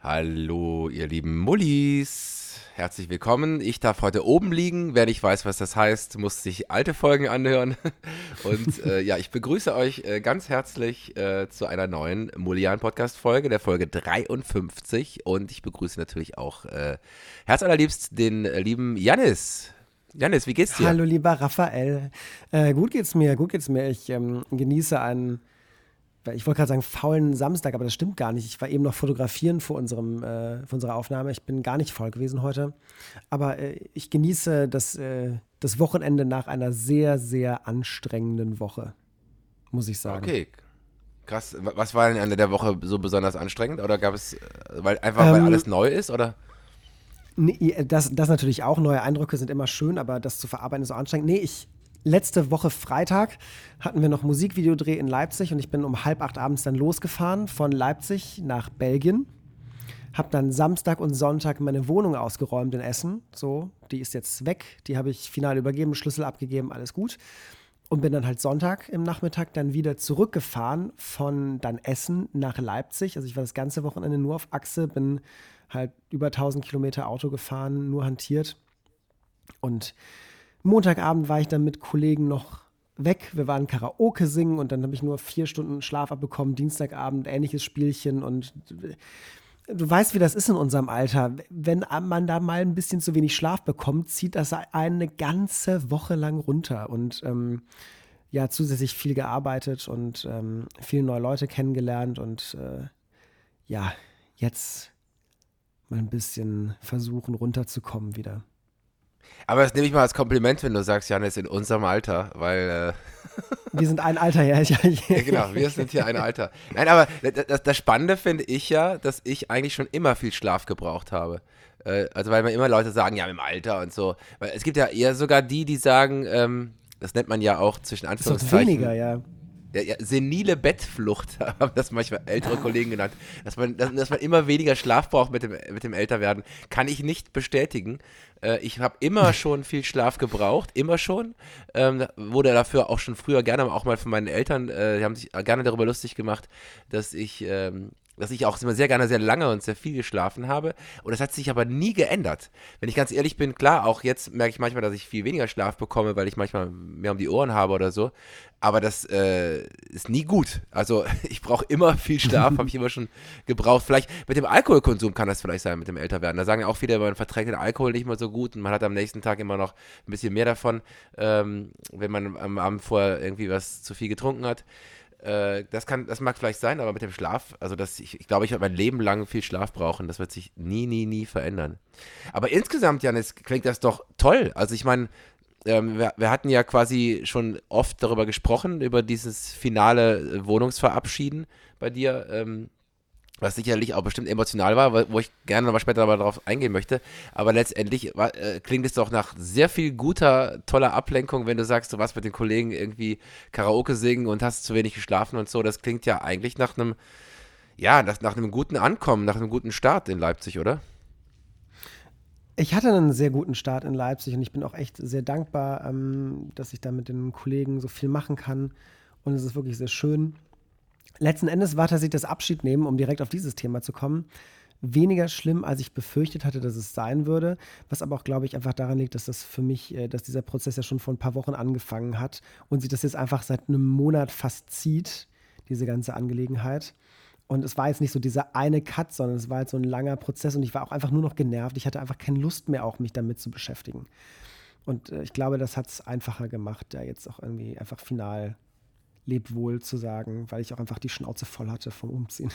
Hallo, ihr lieben Mullis. Herzlich willkommen. Ich darf heute oben liegen. Wer nicht weiß, was das heißt, muss sich alte Folgen anhören. Und äh, ja, ich begrüße euch äh, ganz herzlich äh, zu einer neuen Mullian Podcast Folge, der Folge 53. Und ich begrüße natürlich auch äh, herzallerliebst den äh, lieben Janis. Janis, wie geht's dir? Hallo, lieber Raphael. Äh, gut geht's mir, gut geht's mir. Ich ähm, genieße einen ich wollte gerade sagen faulen Samstag, aber das stimmt gar nicht. Ich war eben noch fotografieren vor, unserem, äh, vor unserer Aufnahme. Ich bin gar nicht faul gewesen heute. Aber äh, ich genieße das, äh, das Wochenende nach einer sehr, sehr anstrengenden Woche, muss ich sagen. Okay. Krass. Was war denn Ende der Woche so besonders anstrengend? Oder gab es, äh, weil einfach ähm, weil alles neu ist? Oder? Nee, das, das natürlich auch. Neue Eindrücke sind immer schön, aber das zu verarbeiten ist so anstrengend. Nee, ich, letzte Woche Freitag hatten wir noch Musikvideodreh in Leipzig und ich bin um halb acht abends dann losgefahren von Leipzig nach Belgien. Hab dann Samstag und Sonntag meine Wohnung ausgeräumt in Essen. So, die ist jetzt weg. Die habe ich final übergeben, Schlüssel abgegeben, alles gut. Und bin dann halt Sonntag im Nachmittag dann wieder zurückgefahren von dann Essen nach Leipzig. Also ich war das ganze Wochenende nur auf Achse, bin halt über 1000 Kilometer Auto gefahren, nur hantiert. Und Montagabend war ich dann mit Kollegen noch weg. Wir waren Karaoke singen und dann habe ich nur vier Stunden Schlaf abbekommen. Dienstagabend ähnliches Spielchen und du weißt, wie das ist in unserem Alter. Wenn man da mal ein bisschen zu wenig Schlaf bekommt, zieht das eine ganze Woche lang runter und ähm, ja, zusätzlich viel gearbeitet und ähm, viele neue Leute kennengelernt und äh, ja, jetzt mal ein bisschen versuchen runterzukommen wieder. Aber das nehme ich mal als Kompliment, wenn du sagst, Janis, in unserem Alter, weil. Äh wir sind ein Alter, ja. ja. Genau, wir sind hier ein Alter. Nein, aber das, das Spannende finde ich ja, dass ich eigentlich schon immer viel Schlaf gebraucht habe. Äh, also, weil mir immer Leute sagen, ja, im Alter und so. Weil es gibt ja eher sogar die, die sagen, ähm, das nennt man ja auch zwischen Anführungszeichen. Weniger, ja ja, ja, senile Bettflucht haben das manchmal ältere Kollegen genannt, dass man, dass, dass, man immer weniger Schlaf braucht mit dem, mit dem Älterwerden, kann ich nicht bestätigen. Äh, ich habe immer schon viel Schlaf gebraucht, immer schon. Ähm, wurde dafür auch schon früher gerne auch mal von meinen Eltern, äh, die haben sich gerne darüber lustig gemacht, dass ich ähm, dass ich auch immer sehr gerne sehr lange und sehr viel geschlafen habe. Und das hat sich aber nie geändert. Wenn ich ganz ehrlich bin, klar, auch jetzt merke ich manchmal, dass ich viel weniger Schlaf bekomme, weil ich manchmal mehr um die Ohren habe oder so. Aber das äh, ist nie gut. Also ich brauche immer viel Schlaf, habe ich immer schon gebraucht. Vielleicht mit dem Alkoholkonsum kann das vielleicht sein, mit dem Älterwerden. Da sagen ja auch viele, man verträgt den Alkohol nicht mehr so gut und man hat am nächsten Tag immer noch ein bisschen mehr davon, ähm, wenn man am Abend vorher irgendwie was zu viel getrunken hat. Äh, das, kann, das mag vielleicht sein, aber mit dem Schlaf, also das, ich, ich glaube, ich werde mein Leben lang viel Schlaf brauchen. Das wird sich nie, nie, nie verändern. Aber insgesamt, Janis, klingt das doch toll. Also ich meine, ähm, wir, wir, hatten ja quasi schon oft darüber gesprochen, über dieses finale Wohnungsverabschieden bei dir. Ähm, was sicherlich auch bestimmt emotional war, wo ich gerne nochmal später aber darauf eingehen möchte. Aber letztendlich war, äh, klingt es doch nach sehr viel guter, toller Ablenkung, wenn du sagst, du warst mit den Kollegen irgendwie Karaoke singen und hast zu wenig geschlafen und so. Das klingt ja eigentlich nach einem, ja, nach, nach einem guten Ankommen, nach einem guten Start in Leipzig, oder? Ich hatte einen sehr guten Start in Leipzig und ich bin auch echt sehr dankbar, ähm, dass ich da mit den Kollegen so viel machen kann. Und es ist wirklich sehr schön letzten Endes war tatsächlich das Abschiednehmen, um direkt auf dieses Thema zu kommen, weniger schlimm, als ich befürchtet hatte, dass es sein würde. Was aber auch, glaube ich, einfach daran liegt, dass das für mich, äh, dass dieser Prozess ja schon vor ein paar Wochen angefangen hat und sich das jetzt einfach seit einem Monat fast zieht, diese ganze Angelegenheit. Und es war jetzt nicht so dieser eine Cut, sondern es war halt so ein langer Prozess und ich war auch einfach nur noch genervt. Ich hatte einfach keine Lust mehr, auch mich damit zu beschäftigen. Und äh, ich glaube, das hat es einfacher gemacht, da jetzt auch irgendwie einfach final lebt wohl zu sagen, weil ich auch einfach die Schnauze voll hatte vom Umziehen.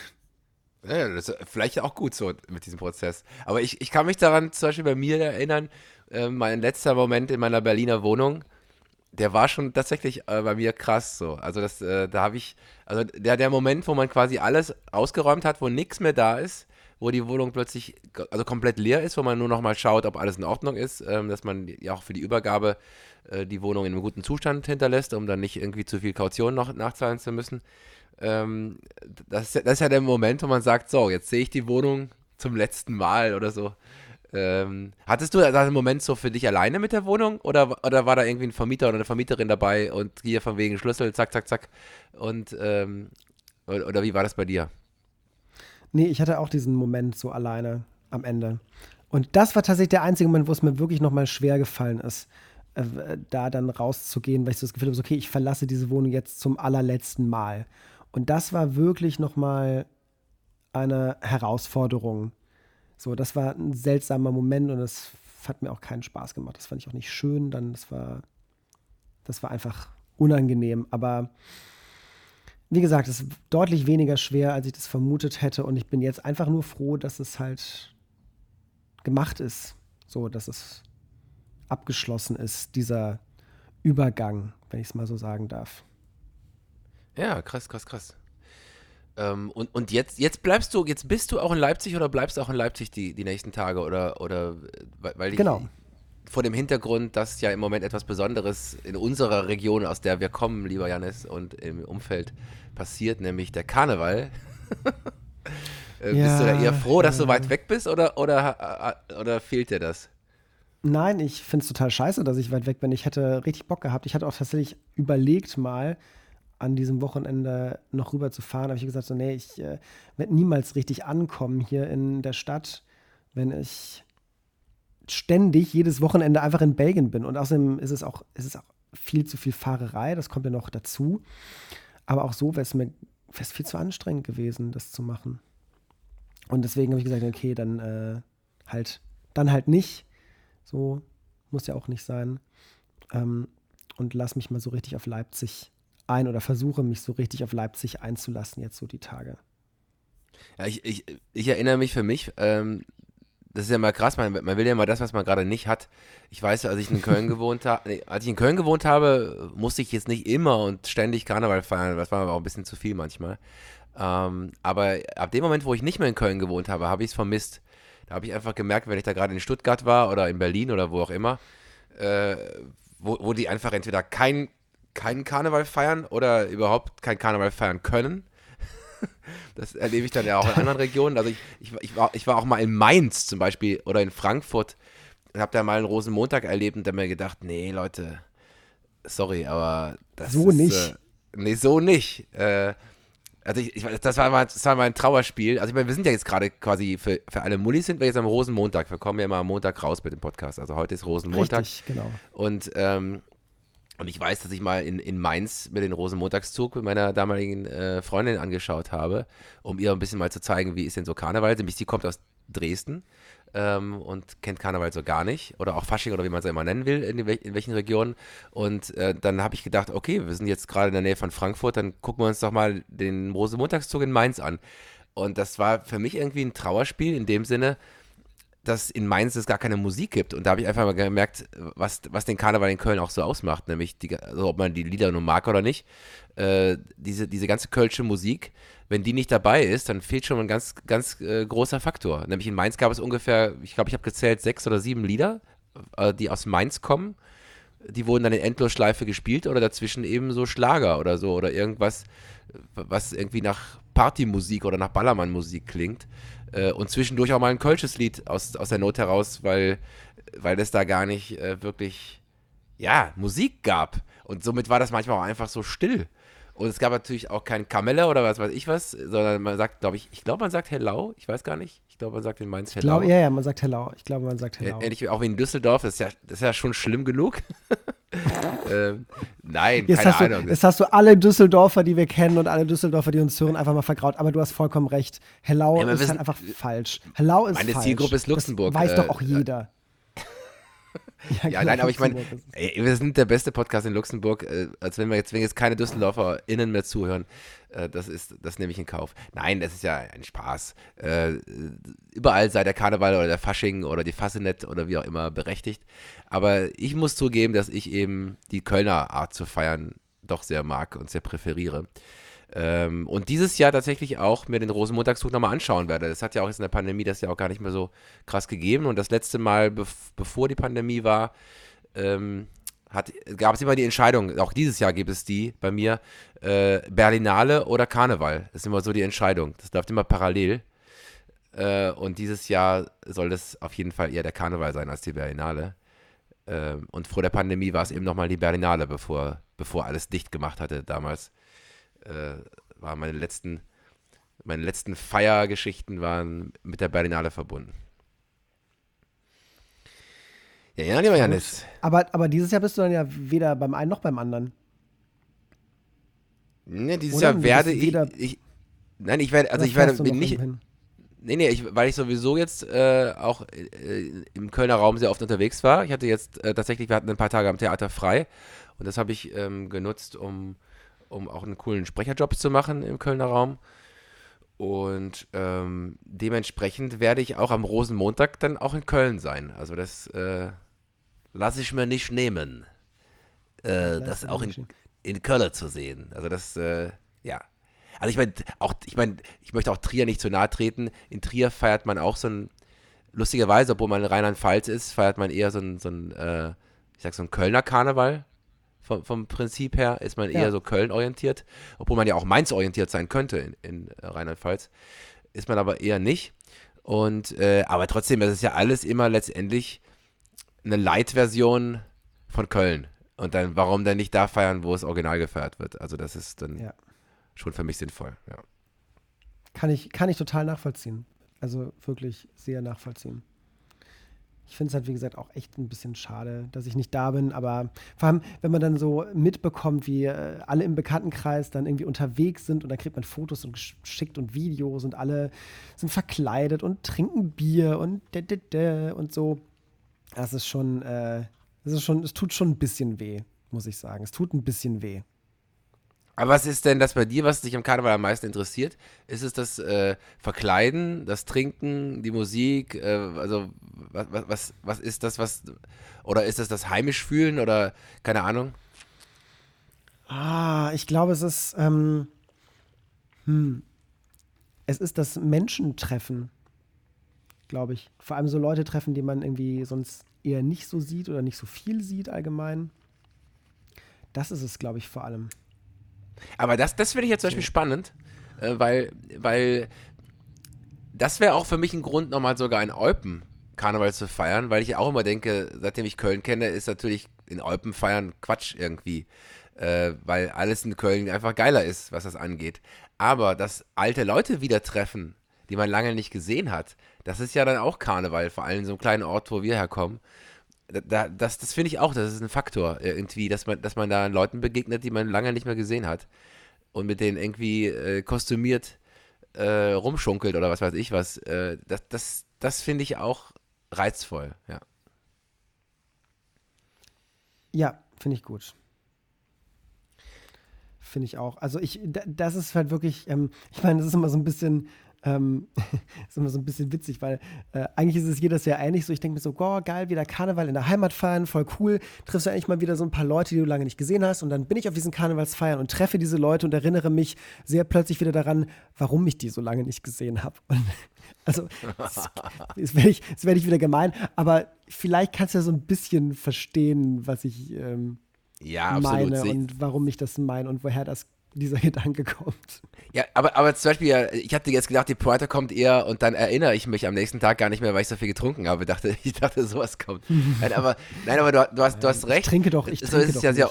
Ja, das ist vielleicht auch gut so mit diesem Prozess. Aber ich, ich kann mich daran zum Beispiel bei mir erinnern, äh, mein letzter Moment in meiner Berliner Wohnung, der war schon tatsächlich äh, bei mir krass so. Also das, äh, da habe ich, also der, der Moment, wo man quasi alles ausgeräumt hat, wo nichts mehr da ist, wo die Wohnung plötzlich also komplett leer ist, wo man nur noch mal schaut, ob alles in Ordnung ist, ähm, dass man ja auch für die Übergabe äh, die Wohnung in einem guten Zustand hinterlässt, um dann nicht irgendwie zu viel Kaution noch nachzahlen zu müssen. Ähm, das, ist, das ist ja der Moment, wo man sagt, so, jetzt sehe ich die Wohnung zum letzten Mal oder so. Ähm, hattest du da einen Moment so für dich alleine mit der Wohnung oder, oder war da irgendwie ein Vermieter oder eine Vermieterin dabei und hier von wegen Schlüssel, zack, zack, zack und ähm, oder, oder wie war das bei dir? Nee, ich hatte auch diesen Moment so alleine am Ende. Und das war tatsächlich der einzige Moment, wo es mir wirklich nochmal schwer gefallen ist, äh, da dann rauszugehen, weil ich so das Gefühl habe, okay, ich verlasse diese Wohnung jetzt zum allerletzten Mal. Und das war wirklich nochmal eine Herausforderung. So, das war ein seltsamer Moment und es hat mir auch keinen Spaß gemacht. Das fand ich auch nicht schön. Dann, das war, das war einfach unangenehm. Aber wie gesagt, es ist deutlich weniger schwer, als ich das vermutet hätte. Und ich bin jetzt einfach nur froh, dass es halt gemacht ist. So, dass es abgeschlossen ist, dieser Übergang, wenn ich es mal so sagen darf. Ja, krass, krass, krass. Ähm, und, und jetzt, jetzt bleibst du, jetzt bist du auch in Leipzig oder bleibst du auch in Leipzig die, die nächsten Tage oder, oder weil ich, genau. Vor dem Hintergrund, dass ja im Moment etwas Besonderes in unserer Region, aus der wir kommen, lieber Janis, und im Umfeld passiert, nämlich der Karneval. äh, ja, bist du da eher froh, dass ja. du weit weg bist oder, oder, oder fehlt dir das? Nein, ich finde es total scheiße, dass ich weit weg bin. Ich hätte richtig Bock gehabt. Ich hatte auch tatsächlich überlegt mal, an diesem Wochenende noch rüber zu fahren, habe ich gesagt, so, nee, ich äh, werde niemals richtig ankommen hier in der Stadt, wenn ich ständig jedes Wochenende einfach in Belgien bin. Und außerdem ist es auch, ist es auch viel zu viel Fahrerei, das kommt ja noch dazu. Aber auch so wäre es mir wär's viel zu anstrengend gewesen, das zu machen. Und deswegen habe ich gesagt, okay, dann äh, halt, dann halt nicht. So muss ja auch nicht sein. Ähm, und lass mich mal so richtig auf Leipzig ein oder versuche mich so richtig auf Leipzig einzulassen, jetzt so die Tage. Ja, ich, ich, ich erinnere mich für mich, ähm, das ist ja mal krass, man, man will ja mal das, was man gerade nicht hat. Ich weiß, als ich in Köln gewohnt habe, nee, als ich in Köln gewohnt habe, musste ich jetzt nicht immer und ständig Karneval feiern, das war aber auch ein bisschen zu viel manchmal. Ähm, aber ab dem Moment, wo ich nicht mehr in Köln gewohnt habe, habe ich es vermisst. Da habe ich einfach gemerkt, wenn ich da gerade in Stuttgart war oder in Berlin oder wo auch immer, äh, wo, wo die einfach entweder kein keinen Karneval feiern oder überhaupt keinen Karneval feiern können. Das erlebe ich dann ja auch in anderen Regionen. Also ich, ich, ich, war, ich war auch mal in Mainz zum Beispiel oder in Frankfurt und habe da mal einen Rosenmontag erlebt und dann mir gedacht, nee, Leute, sorry, aber das so ist, nicht. Äh, nee, so nicht. Äh, also ich, ich, das, war mal, das war mal ein Trauerspiel. Also ich meine, wir sind ja jetzt gerade quasi für, für alle Mullis sind wir jetzt am Rosenmontag. Wir kommen ja mal am Montag raus mit dem Podcast. Also heute ist Rosenmontag. Richtig, genau. Und ähm, und ich weiß, dass ich mal in, in Mainz mir den Rosenmontagszug mit meiner damaligen äh, Freundin angeschaut habe, um ihr ein bisschen mal zu zeigen, wie ist denn so Karneval. Nämlich sie kommt aus Dresden ähm, und kennt Karneval so gar nicht. Oder auch Fasching oder wie man es immer nennen will, in, die, in welchen Regionen. Und äh, dann habe ich gedacht, okay, wir sind jetzt gerade in der Nähe von Frankfurt, dann gucken wir uns doch mal den Rosenmontagszug in Mainz an. Und das war für mich irgendwie ein Trauerspiel in dem Sinne, dass in Mainz es gar keine Musik gibt. Und da habe ich einfach mal gemerkt, was, was den Karneval in Köln auch so ausmacht. Nämlich, die, also ob man die Lieder nur mag oder nicht. Äh, diese, diese ganze kölsche Musik, wenn die nicht dabei ist, dann fehlt schon ein ganz, ganz äh, großer Faktor. Nämlich in Mainz gab es ungefähr, ich glaube, ich habe gezählt, sechs oder sieben Lieder, äh, die aus Mainz kommen. Die wurden dann in Endlosschleife gespielt oder dazwischen eben so Schlager oder so oder irgendwas, was irgendwie nach Partymusik oder nach Ballermannmusik klingt. Äh, und zwischendurch auch mal ein kölsches Lied aus, aus der Not heraus, weil, weil es da gar nicht äh, wirklich, ja, Musik gab. Und somit war das manchmal auch einfach so still. Und es gab natürlich auch kein Kamelle oder was weiß ich was, sondern man sagt, glaube ich, ich glaube, man sagt Hellau, ich weiß gar nicht. Ich glaube, man sagt in Mainz Hellau. Glaub, ja, ja, man sagt Hellau. Ich glaube, man sagt Hellau. Ähnlich auch wie in Düsseldorf, das ist ja, das ist ja schon schlimm genug. ähm, nein, jetzt keine Ahnung. Du, jetzt hast du alle Düsseldorfer, die wir kennen und alle Düsseldorfer, die uns hören, einfach mal vergraut. Aber du hast vollkommen recht. Hellau ja, ist wissen, halt einfach falsch. Hellau ist meine falsch. Zielgruppe ist Luxemburg. Das weiß äh, doch auch jeder. Ja, ja nein, aber ich meine, wir sind der beste Podcast in Luxemburg, äh, als wenn wir jetzt, wenn jetzt keine DüsseldorferInnen mehr zuhören. Äh, das ist, das nehme ich in Kauf. Nein, das ist ja ein Spaß. Äh, überall sei der Karneval oder der Fasching oder die Fassenet oder wie auch immer berechtigt. Aber ich muss zugeben, dass ich eben die Kölner Art zu feiern doch sehr mag und sehr präferiere. Ähm, und dieses Jahr tatsächlich auch mir den Rosenmontagszug nochmal anschauen werde. Das hat ja auch jetzt in der Pandemie das ja auch gar nicht mehr so krass gegeben. Und das letzte Mal, bevor die Pandemie war, ähm, gab es immer die Entscheidung, auch dieses Jahr gibt es die bei mir, äh, Berlinale oder Karneval. Das ist immer so die Entscheidung. Das läuft immer parallel. Äh, und dieses Jahr soll das auf jeden Fall eher der Karneval sein als die Berlinale. Äh, und vor der Pandemie war es eben nochmal die Berlinale, bevor, bevor alles dicht gemacht hatte damals äh, waren meine letzten meine letzten Feiergeschichten waren mit der Berlinale verbunden. Ja, ja, lieber Janis. Aber, aber dieses Jahr bist du dann ja weder beim einen noch beim anderen. Ne, dieses Oder Jahr werde ich, ich, Nein, ich werde, also ich werde bin nicht. Nee, nee, ich, weil ich sowieso jetzt äh, auch äh, im Kölner Raum sehr oft unterwegs war. Ich hatte jetzt äh, tatsächlich, wir hatten ein paar Tage am Theater frei und das habe ich ähm, genutzt, um, um auch einen coolen Sprecherjob zu machen im Kölner Raum. Und ähm, dementsprechend werde ich auch am Rosenmontag dann auch in Köln sein. Also das äh, lasse ich mir nicht nehmen, äh, das auch in, in Köln zu sehen. Also das, äh, ja. Also ich meine, auch, ich meine, ich möchte auch Trier nicht zu nahe treten. In Trier feiert man auch so ein, lustigerweise, obwohl man in Rheinland-Pfalz ist, feiert man eher so ein, so ein äh, ich sag so ein Kölner Karneval. Vom, vom Prinzip her ist man eher ja. so Köln orientiert, obwohl man ja auch Mainz orientiert sein könnte in, in Rheinland-Pfalz. Ist man aber eher nicht. Und, äh, aber trotzdem, es ist ja alles immer letztendlich eine Light-Version von Köln. Und dann, warum dann nicht da feiern, wo es original gefeiert wird? Also, das ist dann ja. schon für mich sinnvoll, ja. Kann ich, kann ich total nachvollziehen. Also wirklich sehr nachvollziehen. Ich finde es halt, wie gesagt, auch echt ein bisschen schade, dass ich nicht da bin. Aber vor allem, wenn man dann so mitbekommt, wie äh, alle im Bekanntenkreis dann irgendwie unterwegs sind und dann kriegt man Fotos und geschickt und Videos und alle sind verkleidet und trinken Bier und und so. Das ist schon, äh, das ist schon, es tut schon ein bisschen weh, muss ich sagen. Es tut ein bisschen weh. Aber was ist denn das bei dir, was dich am Karneval am meisten interessiert? Ist es das äh, Verkleiden, das Trinken, die Musik? Äh, also was, was, was ist das, was oder ist das das heimisch fühlen oder keine Ahnung? Ah, ich glaube, es ist ähm, hm, es ist das Menschentreffen glaube ich. Vor allem so Leute treffen, die man irgendwie sonst eher nicht so sieht oder nicht so viel sieht allgemein. Das ist es, glaube ich, vor allem. Aber das, das finde ich jetzt zum Beispiel spannend, äh, weil, weil das wäre auch für mich ein Grund, nochmal sogar in Eupen Karneval zu feiern, weil ich auch immer denke, seitdem ich Köln kenne, ist natürlich in Eupen feiern Quatsch irgendwie. Äh, weil alles in Köln einfach geiler ist, was das angeht. Aber dass alte Leute wieder treffen, die man lange nicht gesehen hat, das ist ja dann auch Karneval, vor allem in so einem kleinen Ort, wo wir herkommen. Da, das das finde ich auch, das ist ein Faktor irgendwie, dass man, dass man da Leuten begegnet, die man lange nicht mehr gesehen hat und mit denen irgendwie äh, kostümiert äh, rumschunkelt oder was weiß ich was. Äh, das das, das finde ich auch reizvoll, ja. Ja, finde ich gut. Finde ich auch. Also ich, das ist halt wirklich, ähm, ich meine, das ist immer so ein bisschen, ähm, ist immer so ein bisschen witzig, weil äh, eigentlich ist es jedes Jahr ähnlich so. Ich denke mir so, oh, geil, wieder Karneval in der Heimat feiern, voll cool. Triffst du eigentlich mal wieder so ein paar Leute, die du lange nicht gesehen hast. Und dann bin ich auf diesen Karnevalsfeiern und treffe diese Leute und erinnere mich sehr plötzlich wieder daran, warum ich die so lange nicht gesehen habe. Also, jetzt werde ich, werd ich wieder gemein, aber vielleicht kannst du ja so ein bisschen verstehen, was ich ähm, ja, meine und warum ich das meine und woher das dieser Gedanke kommt. Ja, aber, aber zum Beispiel, ich hatte jetzt gedacht, die Pointe kommt eher und dann erinnere ich mich am nächsten Tag gar nicht mehr, weil ich so viel getrunken habe. Ich dachte, ich dachte sowas kommt. nein, aber, nein, aber du, du, hast, du hast recht. Ich trinke doch, ich so trinke ist es ja sehr,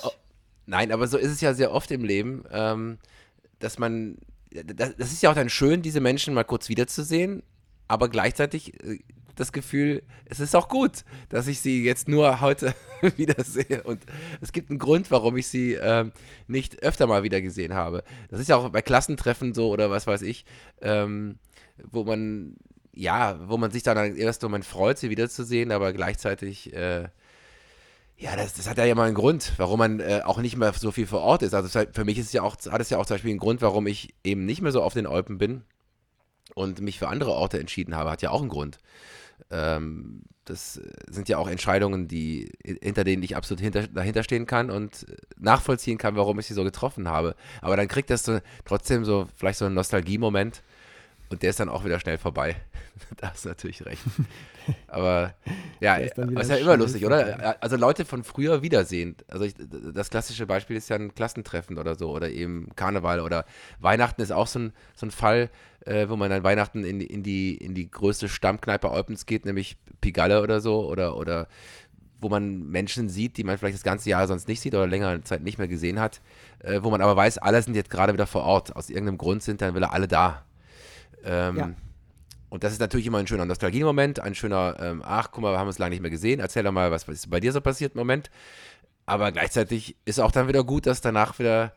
Nein, aber so ist es ja sehr oft im Leben, ähm, dass man, das, das ist ja auch dann schön, diese Menschen mal kurz wiederzusehen, aber gleichzeitig äh, das Gefühl, es ist auch gut, dass ich sie jetzt nur heute wiedersehe. Und es gibt einen Grund, warum ich sie ähm, nicht öfter mal wieder gesehen habe. Das ist ja auch bei Klassentreffen so oder was weiß ich, ähm, wo man, ja, wo man sich dann erst um freut, sie wiederzusehen, aber gleichzeitig, äh, ja, das, das, hat ja immer einen Grund, warum man äh, auch nicht mehr so viel vor Ort ist. Also für mich ist ja auch, hat es ja auch zum Beispiel einen Grund, warum ich eben nicht mehr so auf den Alpen bin und mich für andere Orte entschieden habe, hat ja auch einen Grund. Ähm, das sind ja auch Entscheidungen, die, hinter denen ich absolut hinter, dahinter stehen kann und nachvollziehen kann, warum ich sie so getroffen habe. Aber dann kriegt das so, trotzdem so vielleicht so einen Nostalgie-Moment und der ist dann auch wieder schnell vorbei. da hast du natürlich recht. Aber ja, ist, ist ja immer lustig, oder? Also Leute von früher wiedersehen. Also ich, das klassische Beispiel ist ja ein Klassentreffen oder so oder eben Karneval oder Weihnachten ist auch so ein, so ein Fall, äh, wo man dann Weihnachten in, in, die, in die größte Stammkneipe Eupens geht, nämlich Pigalle oder so oder, oder wo man Menschen sieht, die man vielleicht das ganze Jahr sonst nicht sieht oder längere Zeit nicht mehr gesehen hat, äh, wo man aber weiß, alle sind jetzt gerade wieder vor Ort. Aus irgendeinem Grund sind dann wieder alle da. Ähm, Ja. Und das ist natürlich immer ein schöner Nostalgie-Moment, ein schöner, ähm, ach, guck mal, wir haben uns lange nicht mehr gesehen, erzähl doch mal, was, was ist bei dir so passiert, Moment. Aber gleichzeitig ist auch dann wieder gut, dass danach wieder,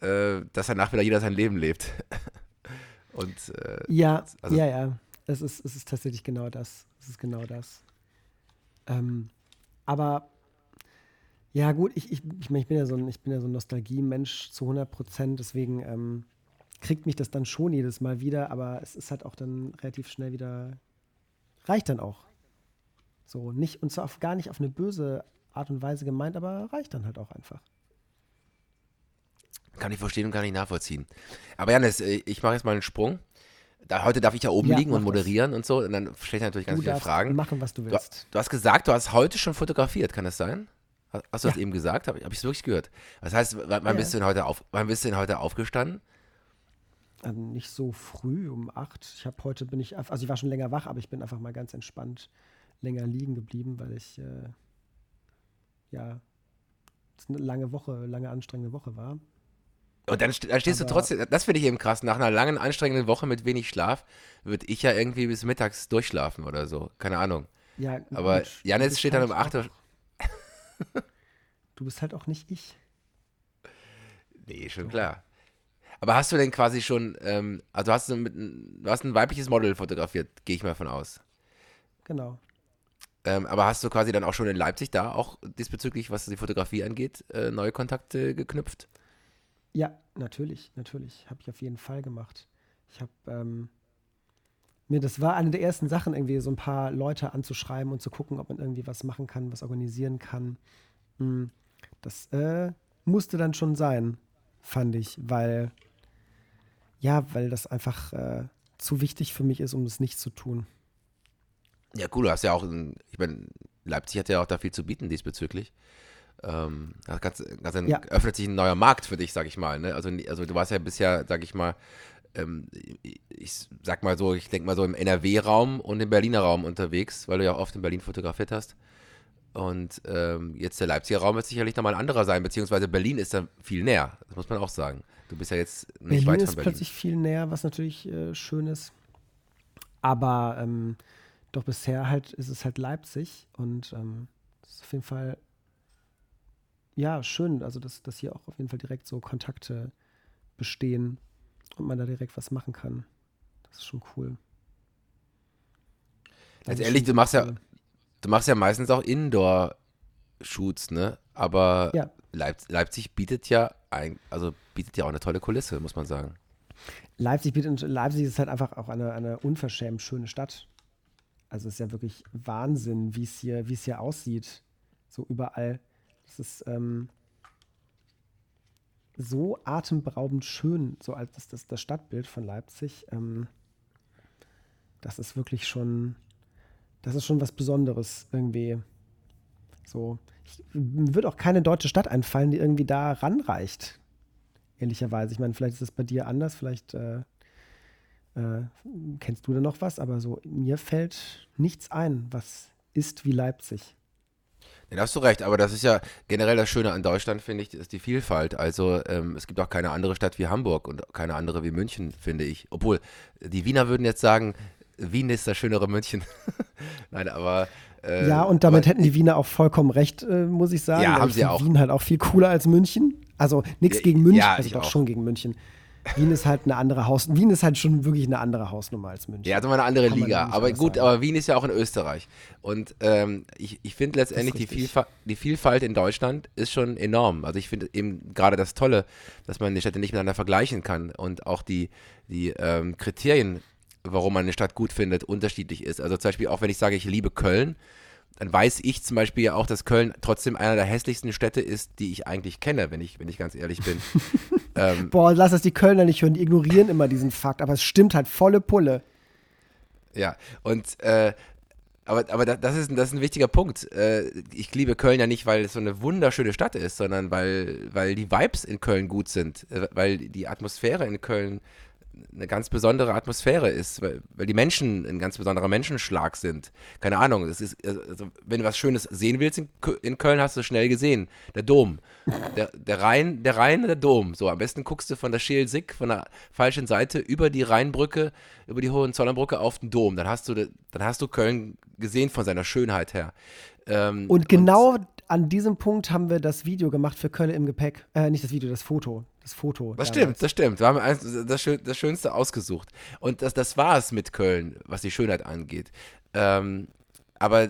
äh, dass danach wieder jeder sein Leben lebt. Und äh, Ja, Also- ja, ja. Es ist, es ist tatsächlich genau das. Es ist genau das. Ähm, aber ja, gut, ich, ich, ich, mein, ich bin ja so ein, ich bin ja so ein Nostalgie-Mensch zu 100 Prozent, deswegen ähm, kriegt mich das dann schon jedes Mal wieder, aber es ist halt auch dann relativ schnell wieder, reicht dann auch. So, nicht, und zwar auf, gar nicht auf eine böse Art und Weise gemeint, aber reicht dann halt auch einfach. Kann ich verstehen und kann ich nachvollziehen. Aber Janis, äh, ich mache jetzt mal einen Sprung. Da, heute darf ich ja oben Ja, liegen und mach das. moderieren und so. Und dann stelle ich natürlich ganz du viele Fragen. machen, was du Du, willst. du hast gesagt, du hast heute schon fotografiert, kann das sein? Hast- Hast du das Ja. eben gesagt? Habe ich es wirklich gehört? Das heißt, w- wann, Ja. bist du denn heute auf, wann bist du denn heute aufgestanden? Also nicht so früh um acht. Ich habe heute bin ich, also ich war schon länger wach, aber ich bin einfach mal ganz entspannt länger liegen geblieben, weil ich äh, ja es eine lange Woche, lange anstrengende Woche war. Und dann, dann stehst du Aber- trotzdem, das finde ich eben krass, nach einer langen, anstrengenden Woche mit wenig Schlaf, würde ich ja irgendwie bis mittags durchschlafen oder so. Keine Ahnung. Ja, Aber gut, du Janis steht dann halt um 8 Uhr. auch- Du bist halt auch nicht ich. Nee, schon klar. Aber hast du denn quasi schon, ähm, also hast du, mit, ein- du hast ein weibliches Model fotografiert, gehe ich mal von aus. Genau. Ähm, aber hast du quasi dann auch schon in Leipzig da auch diesbezüglich, was die Fotografie angeht, äh, neue Kontakte geknüpft? Ja, natürlich, natürlich. Habe ich auf jeden Fall gemacht. Ich habe ähm, mir, das war eine der ersten Sachen, irgendwie so ein paar Leute anzuschreiben und zu gucken, ob man irgendwie was machen kann, was organisieren kann. Mm, Das äh, musste dann schon sein, fand ich, weil, ja, weil das einfach äh, zu wichtig für mich ist, um es nicht zu tun. Ja, cool, du hast ja auch, ich meine, Leipzig hat ja auch da viel zu bieten diesbezüglich. Ähm, ganz, ganz Ja. öffnet sich ein neuer Markt für dich, sag ich mal. Ne? Also, also du warst ja bisher, sag ich mal, ähm, ich, sag mal so, ich denke mal so im NRW-Raum und im Berliner Raum unterwegs, weil du ja oft in Berlin fotografiert hast. Und ähm, jetzt der Leipziger Raum wird sicherlich nochmal ein anderer sein, beziehungsweise Berlin ist da viel näher, das muss man auch sagen. Du bist ja jetzt nicht Berlin weit ist von Berlin. plötzlich viel näher, was natürlich äh, schön ist. Aber ähm, doch bisher halt ist es halt Leipzig und ähm, es ist auf jeden Fall ja schön, also dass, dass hier auch auf jeden Fall direkt so Kontakte bestehen und man da direkt was machen kann. Das ist schon cool. Das ist Letztendlich, schon du machst ja, du machst ja meistens auch Indoor-Shoots, ne? Aber Ja. Leip Leipzig bietet ja ein, also bietet ja auch eine tolle Kulisse, muss man sagen. Leipzig, bietet, Leipzig ist halt einfach auch eine, eine unverschämt schöne Stadt. Also es ist ja wirklich Wahnsinn, wie es hier, wie es hier aussieht. So überall. Es ist ähm, so atemberaubend schön, so als das, das, das Stadtbild von Leipzig. Ähm, das ist wirklich schon, das ist schon was Besonderes irgendwie. So, ich, wird auch keine deutsche Stadt einfallen, die irgendwie da ranreicht ehrlicherweise. Ich meine, vielleicht ist das bei dir anders, vielleicht äh, äh, kennst du da noch was, aber so mir fällt nichts ein, was ist wie Leipzig. Ja, da hast du recht, aber das ist ja generell das Schöne an Deutschland, finde ich, ist die Vielfalt. Also ähm, es gibt auch keine andere Stadt wie Hamburg und keine andere wie München, finde ich. Obwohl, die Wiener würden jetzt sagen, Wien ist das schönere München. Nein, aber äh, ja, und damit aber, hätten die Wiener auch vollkommen recht, äh, muss ich sagen. Ja, haben sie auch. Wien halt auch viel cooler als München. Also nichts gegen München, ja, also ich doch auch. schon gegen München. Wien ist halt eine andere Haus. Wien ist halt schon wirklich eine andere Hausnummer als München. Ja, also mal eine andere Kann Liga. Aber gut, sagen. aber Wien ist ja auch in Österreich. Und ähm, ich, ich finde letztendlich, die. Vielfalt, die Vielfalt in Deutschland ist schon enorm. Also ich finde eben gerade das Tolle, dass man die Städte nicht miteinander vergleichen kann und auch die, die ähm, Kriterien, warum man eine Stadt gut findet, unterschiedlich ist. Also zum Beispiel auch wenn ich sage, ich liebe Köln, dann weiß ich zum Beispiel ja auch, dass Köln trotzdem einer der hässlichsten Städte ist, die ich eigentlich kenne, wenn ich, wenn ich ganz ehrlich bin. ähm, Boah, lass das die Kölner nicht hören, die ignorieren immer diesen Fakt, aber es stimmt halt volle Pulle. Ja, und äh, aber, aber da- das, ist, ein- das ist ein wichtiger Punkt. Äh, ich liebe Köln ja nicht, weil es so eine wunderschöne Stadt ist, sondern weil, weil die Vibes in Köln gut sind, äh, weil die Atmosphäre in Köln eine ganz besondere Atmosphäre ist, weil, weil die Menschen ein ganz besonderer Menschenschlag sind. Keine Ahnung, es ist, also, wenn du was Schönes sehen willst in, in Köln, hast du schnell gesehen. Der Dom. Der, der Rhein, der Rhein, der Dom. So, am besten guckst du von der Scheel-Sick, von der falschen Seite, über die Rheinbrücke, über die Hohenzollernbrücke auf den Dom. Dann hast du, dann hast du Köln gesehen von seiner Schönheit her. Ähm, und genau und, an diesem Punkt haben wir das Video gemacht für Köln im Gepäck. Äh, nicht das Video, das Foto. Das Foto. Das stimmt, das stimmt. Wir haben das, das Schönste ausgesucht. Und das, das war es mit Köln, was die Schönheit angeht. Ähm, aber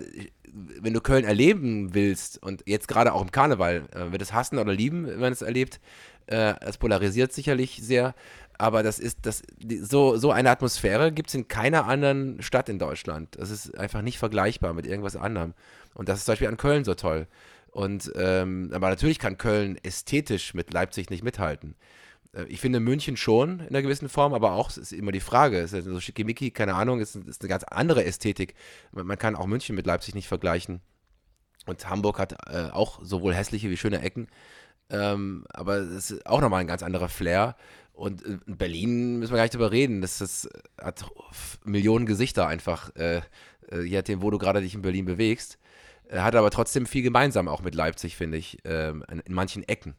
wenn du Köln erleben willst und jetzt gerade auch im Karneval, äh, wird es hassen oder lieben, wenn man es erlebt. Äh, es polarisiert sicherlich sehr, aber das ist das die, so so eine Atmosphäre gibt es in keiner anderen Stadt in Deutschland. Das ist einfach nicht vergleichbar mit irgendwas anderem. Und das ist zum Beispiel an Köln so toll. Und ähm, aber natürlich kann Köln ästhetisch mit Leipzig nicht mithalten. Äh, ich finde München schon in einer gewissen Form, aber auch ist immer die Frage, ist so schickimicki, keine Ahnung, ist, ist eine ganz andere Ästhetik. Man kann auch München mit Leipzig nicht vergleichen. Und Hamburg hat äh, auch sowohl hässliche wie schöne Ecken. Ähm, aber es ist auch nochmal ein ganz anderer Flair. Und in Berlin müssen wir gar nicht drüber reden. Das, das hat Millionen Gesichter einfach, äh, äh je nachdem, wo du gerade dich in Berlin bewegst. Hat aber trotzdem viel gemeinsam auch mit Leipzig, finde ich, ähm, in manchen Ecken.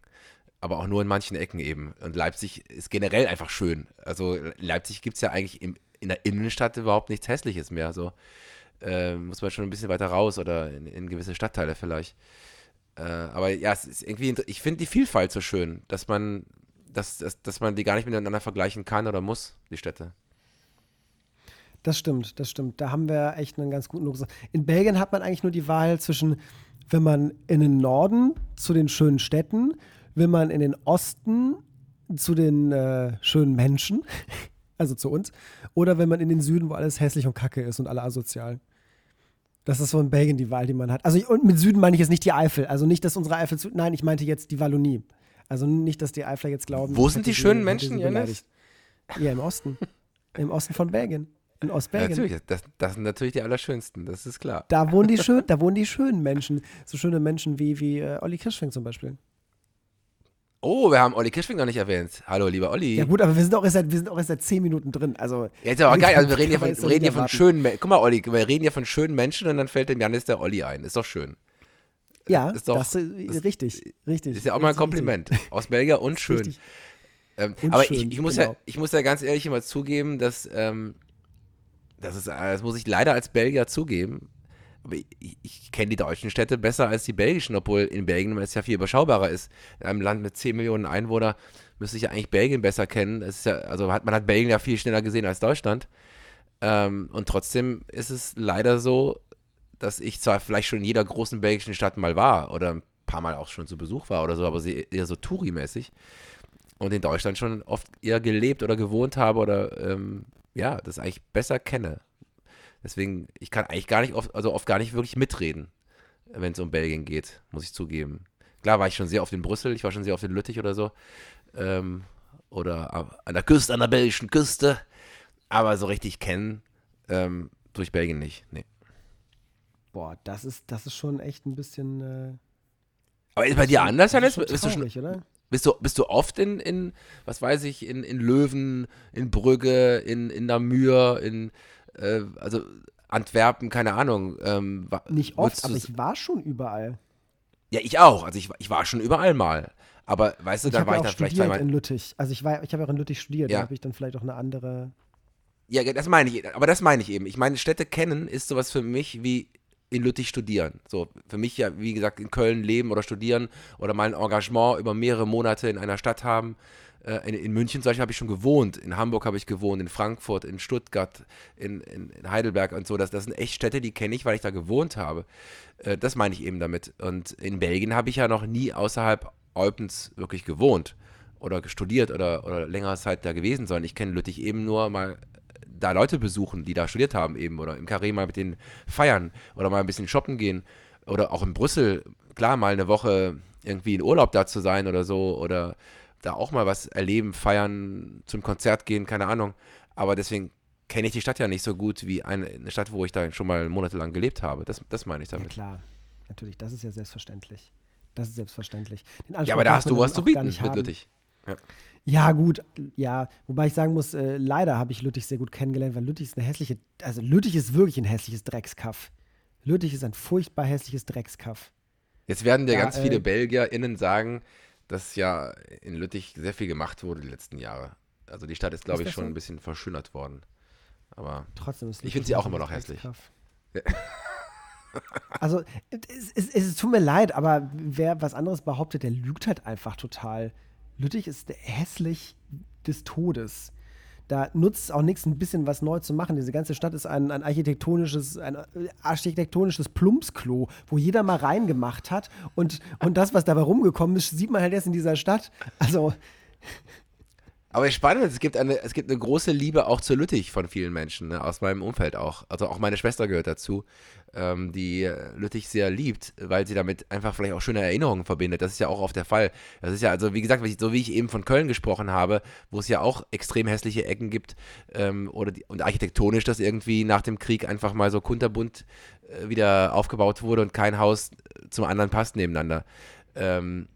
Aber auch nur in manchen Ecken eben. Und Leipzig ist generell einfach schön. Also Leipzig gibt es ja eigentlich im, in der Innenstadt überhaupt nichts Hässliches mehr. So äh, muss man schon ein bisschen weiter raus oder in, in gewisse Stadtteile vielleicht. Äh, aber ja, es ist irgendwie, ich finde die Vielfalt so schön, dass man, dass, dass, dass man die gar nicht miteinander vergleichen kann oder muss, die Städte. Das stimmt, das stimmt. Da haben wir echt einen ganz guten Luxus. In Belgien hat man eigentlich nur die Wahl zwischen, wenn man in den Norden zu den schönen Städten, wenn man in den Osten zu den äh, schönen Menschen, also zu uns, oder wenn man in den Süden, wo alles hässlich und kacke ist und alle asozial. Das ist so in Belgien die Wahl, die man hat. Also und mit Süden meine ich jetzt nicht die Eifel, also nicht, dass unsere Eifel zu, nein, ich meinte jetzt die Wallonie. Also nicht, dass die Eifler jetzt glauben. Wo sind die schönen Menschen, Janis? Ja, im Osten. Im Osten von Belgien. In Ostbelgien. Ja, natürlich, das, das, sind natürlich die allerschönsten, das ist klar. Da wohnen die, schön, da wohnen die schönen Menschen. So schöne Menschen wie, wie äh, Olli Kirschfink zum Beispiel. Oh, wir haben Olli Kirschfink noch nicht erwähnt. Hallo, lieber Olli. Ja gut, aber wir sind auch erst seit, wir sind auch erst seit zehn Minuten drin. Also, ja, ist aber geil. Also wir reden hier von, reden hier von schönen Guck mal, Olli, wir reden hier von schönen Menschen und dann fällt dem Janis der Olli ein. Ist doch schön. Ja, ist doch, das ist richtig, richtig. Ist ja auch mal ein Kompliment. Richtig. Aus Belgien und schön. Ähm, und aber schön, ich, ich, muss genau. ja, ich muss ja ganz ehrlich immer zugeben, dass ähm, das, ist, das muss ich leider als Belgier zugeben. Aber ich, ich kenne die deutschen Städte besser als die belgischen, obwohl in Belgien es ja viel überschaubarer ist. In einem Land mit 10 Millionen Einwohnern müsste ich ja eigentlich Belgien besser kennen. Ja, also hat, man hat Belgien ja viel schneller gesehen als Deutschland. Ähm, und trotzdem ist es leider so, dass ich zwar vielleicht schon in jeder großen belgischen Stadt mal war oder ein paar Mal auch schon zu Besuch war oder so, aber eher so Touri-mäßig und in Deutschland schon oft eher gelebt oder gewohnt habe oder ähm, ja, das eigentlich besser kenne. Deswegen, ich kann eigentlich gar nicht oft, also oft gar nicht wirklich mitreden, wenn es um Belgien geht, muss ich zugeben. Klar war ich schon sehr oft in Brüssel, ich war schon sehr oft in Lüttich oder so. Ähm, oder an der Küste, an der belgischen Küste. Aber so richtig kennen ähm, durch Belgien nicht. Nee. Boah, das ist, das ist schon echt ein bisschen. Äh, aber ist bei dir anders, Hannes? Bist, du schon, oder? Bist du, bist du oft in, in, was weiß ich, in, in Löwen, in Brügge, in, in Namur, in, äh, also Antwerpen, keine Ahnung. Ähm, Nicht oft, aber ich war schon überall. Ja, ich auch. Also ich, ich war schon überall mal. Aber weißt du, da war ja ich dann vielleicht zweimal. in Lüttich. Also ich war, ich habe ja auch in Lüttich studiert, ja. da habe ich dann vielleicht auch eine andere. Ja, das meine ich, aber das meine ich eben. Ich meine, Städte kennen ist sowas für mich wie in Lüttich studieren. So, für mich ja, wie gesagt, in Köln leben oder studieren oder mal ein Engagement über mehrere Monate in einer Stadt haben. Äh, in, in, München zum Beispiel habe ich schon gewohnt, in Hamburg habe ich gewohnt, in Frankfurt, in Stuttgart, in, in, in Heidelberg und so. Das, das sind echt Städte, die kenne ich, weil ich da gewohnt habe. Äh, das meine ich eben damit. Und in Belgien habe ich ja noch nie außerhalb Eupens wirklich gewohnt oder studiert oder, oder längere Zeit da gewesen, sondern ich kenne Lüttich eben nur mal da Leute besuchen, die da studiert haben eben oder im Carré mal mit denen feiern oder mal ein bisschen shoppen gehen oder auch in Brüssel, klar, mal eine Woche irgendwie in Urlaub da zu sein oder so oder da auch mal was erleben, feiern, zum Konzert gehen, keine Ahnung. Aber deswegen kenne ich die Stadt ja nicht so gut wie eine, eine, Stadt, wo ich da schon mal monatelang gelebt habe. Das, das meine ich damit. Ja, klar. Natürlich, das ist ja selbstverständlich. Das ist selbstverständlich. ja, aber da hast du was zu bieten mit Lüttich. Ja. Ja. gut, ja, wobei ich sagen muss, äh, leider habe ich Lüttich sehr gut kennengelernt, weil Lüttich ist eine hässliche, also Lüttich ist wirklich ein hässliches Dreckskaff. Lüttich ist ein furchtbar hässliches Dreckskaff. Jetzt werden dir ja, ganz viele äh, BelgierInnen sagen, dass ja in Lüttich sehr viel gemacht wurde die letzten Jahre. Also die Stadt ist, glaube ich, schon so? ein bisschen verschönert worden. Aber trotzdem ist ich finde sie auch immer noch hässlich. also es, es, es, tut mir leid, aber wer was anderes behauptet, der lügt halt einfach total. Lüttich ist hässlich des Todes. Da nutzt es auch nichts, ein bisschen was neu zu machen. Diese ganze Stadt ist ein, ein architektonisches, ein architektonisches Plumpsklo, wo jeder mal reingemacht hat. Und, und das, was dabei rumgekommen ist, sieht man halt erst in dieser Stadt. Also. Aber spannend, es gibt eine, es gibt eine große Liebe auch zu Lüttich von vielen Menschen, ne, aus meinem Umfeld auch. Also auch meine Schwester gehört dazu, ähm, die Lüttich sehr liebt, weil sie damit einfach vielleicht auch schöne Erinnerungen verbindet. Das ist ja auch oft der Fall. Das ist ja, also wie gesagt, so wie ich eben von Köln gesprochen habe, wo es ja auch extrem hässliche Ecken gibt ähm, oder die, und architektonisch das irgendwie nach dem Krieg einfach mal so kunterbunt äh, wieder aufgebaut wurde und kein Haus zum anderen passt nebeneinander. Ähm,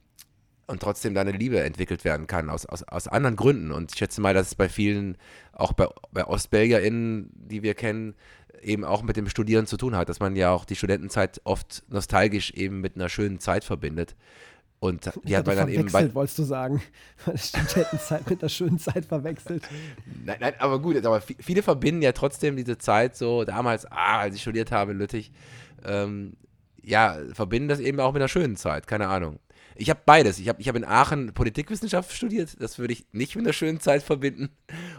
und trotzdem da eine Liebe entwickelt werden kann, aus, aus, aus anderen Gründen. Und ich schätze mal, dass es bei vielen, auch bei, bei OstbelgierInnen, die wir kennen, eben auch mit dem Studieren zu tun hat, dass man ja auch die Studentenzeit oft nostalgisch eben mit einer schönen Zeit verbindet. Und die hat man dann eben bei. wolltest du sagen. Studentenzeit mit einer schönen Zeit verwechselt. Nein, nein, aber gut, aber viele verbinden ja trotzdem diese Zeit so, damals, ah, als ich studiert habe in Lüttich, ähm, ja, verbinden das eben auch mit einer schönen Zeit, keine Ahnung. Ich habe beides. Ich habe ich hab in Aachen Politikwissenschaft studiert. Das würde ich nicht mit einer schönen Zeit verbinden.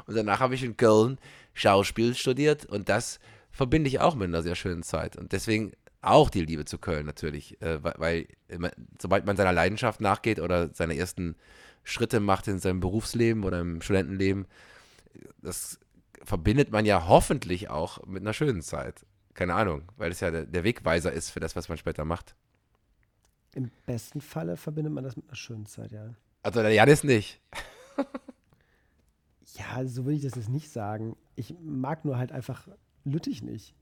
Und danach habe ich in Köln Schauspiel studiert. Und das verbinde ich auch mit einer sehr schönen Zeit. Und deswegen auch die Liebe zu Köln natürlich. Äh, weil, weil sobald man seiner Leidenschaft nachgeht oder seine ersten Schritte macht in seinem Berufsleben oder im Studentenleben, das verbindet man ja hoffentlich auch mit einer schönen Zeit. Keine Ahnung, weil es ja der, der Wegweiser ist für das, was man später macht. Im besten Falle verbindet man das mit einer schönen Zeit, ja. Also der Janis nicht. ja, so würde ich das jetzt nicht sagen. Ich mag nur halt einfach Lüttich nicht.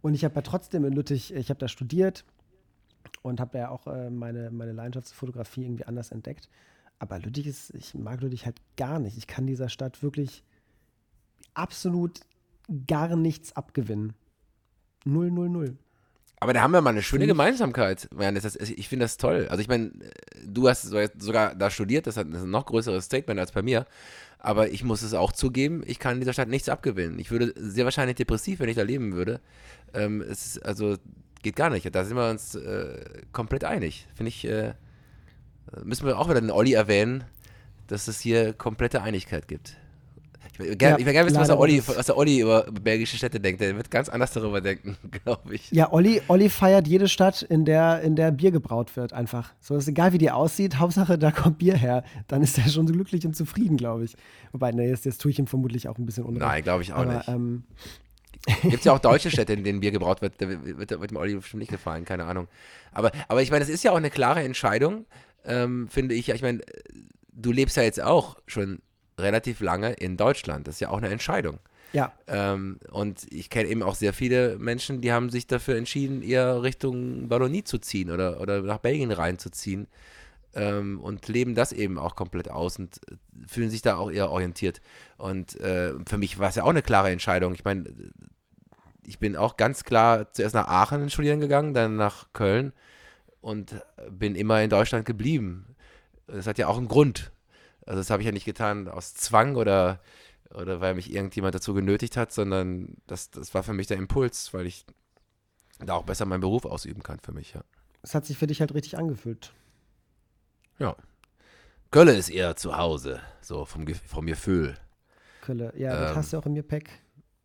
Und ich habe ja trotzdem in Lüttich, ich habe da studiert und habe ja auch äh, meine, meine Leidenschaftsfotografie irgendwie anders entdeckt. Aber Lüttich ist, ich mag Lüttich halt gar nicht. Ich kann dieser Stadt wirklich absolut gar nichts abgewinnen. Null, null, null. Aber da haben wir mal eine schöne Gemeinsamkeit. Ich finde das toll. Also ich meine, du hast sogar da studiert, das ist ein noch größeres Statement als bei mir. Aber ich muss es auch zugeben, ich kann in dieser Stadt nichts abgewinnen. Ich würde sehr wahrscheinlich depressiv, wenn ich da leben würde. Ähm, es ist, also geht gar nicht. Da sind wir uns äh, komplett einig. Finde ich, äh, müssen wir auch wieder den Olli erwähnen, dass es hier komplette Einigkeit gibt. Ich würde gerne wissen, was der, Olli, was der Olli über belgische Städte denkt. Der wird ganz anders darüber denken, glaube ich. Ja, Olli, Olli feiert jede Stadt, in der, in der Bier gebraut wird, einfach. So ist egal, wie die aussieht, Hauptsache, da kommt Bier her. Dann ist er schon so glücklich und zufrieden, glaube ich. Wobei, ne, jetzt, jetzt tue ich ihm vermutlich auch ein bisschen unrecht. Nein, glaube ich auch Aber, nicht. Ähm, Gibt es ja auch deutsche Städte, in denen Bier gebraut wird. Da wird, wird, dem Olli bestimmt nicht gefallen, keine Ahnung. Aber, aber ich meine, es ist ja auch eine klare Entscheidung, ähm, finde ich. Ich meine, du lebst ja jetzt auch schon relativ lange in Deutschland. Das ist ja auch eine Entscheidung. Ja. Ähm, und ich kenne eben auch sehr viele Menschen, die haben sich dafür entschieden, eher Richtung Wallonie zu ziehen oder, oder nach Belgien reinzuziehen ähm, und leben das eben auch komplett aus und fühlen sich da auch eher orientiert. Und äh, für mich war es ja auch eine klare Entscheidung. Ich meine, ich bin auch ganz klar zuerst nach Aachen studieren gegangen, dann nach Köln und bin immer in Deutschland geblieben. Das hat ja auch einen Grund. Also das habe ich ja nicht getan aus Zwang oder, oder weil mich irgendjemand dazu genötigt hat, sondern das, das war für mich der Impuls, weil ich da auch besser meinen Beruf ausüben kann für mich, ja. Es hat sich für dich halt richtig angefühlt. Ja. Kölle ist eher zu Hause, so vom, vom Gefühl. Kölle, ja, ähm, das hast du auch im Gepäck.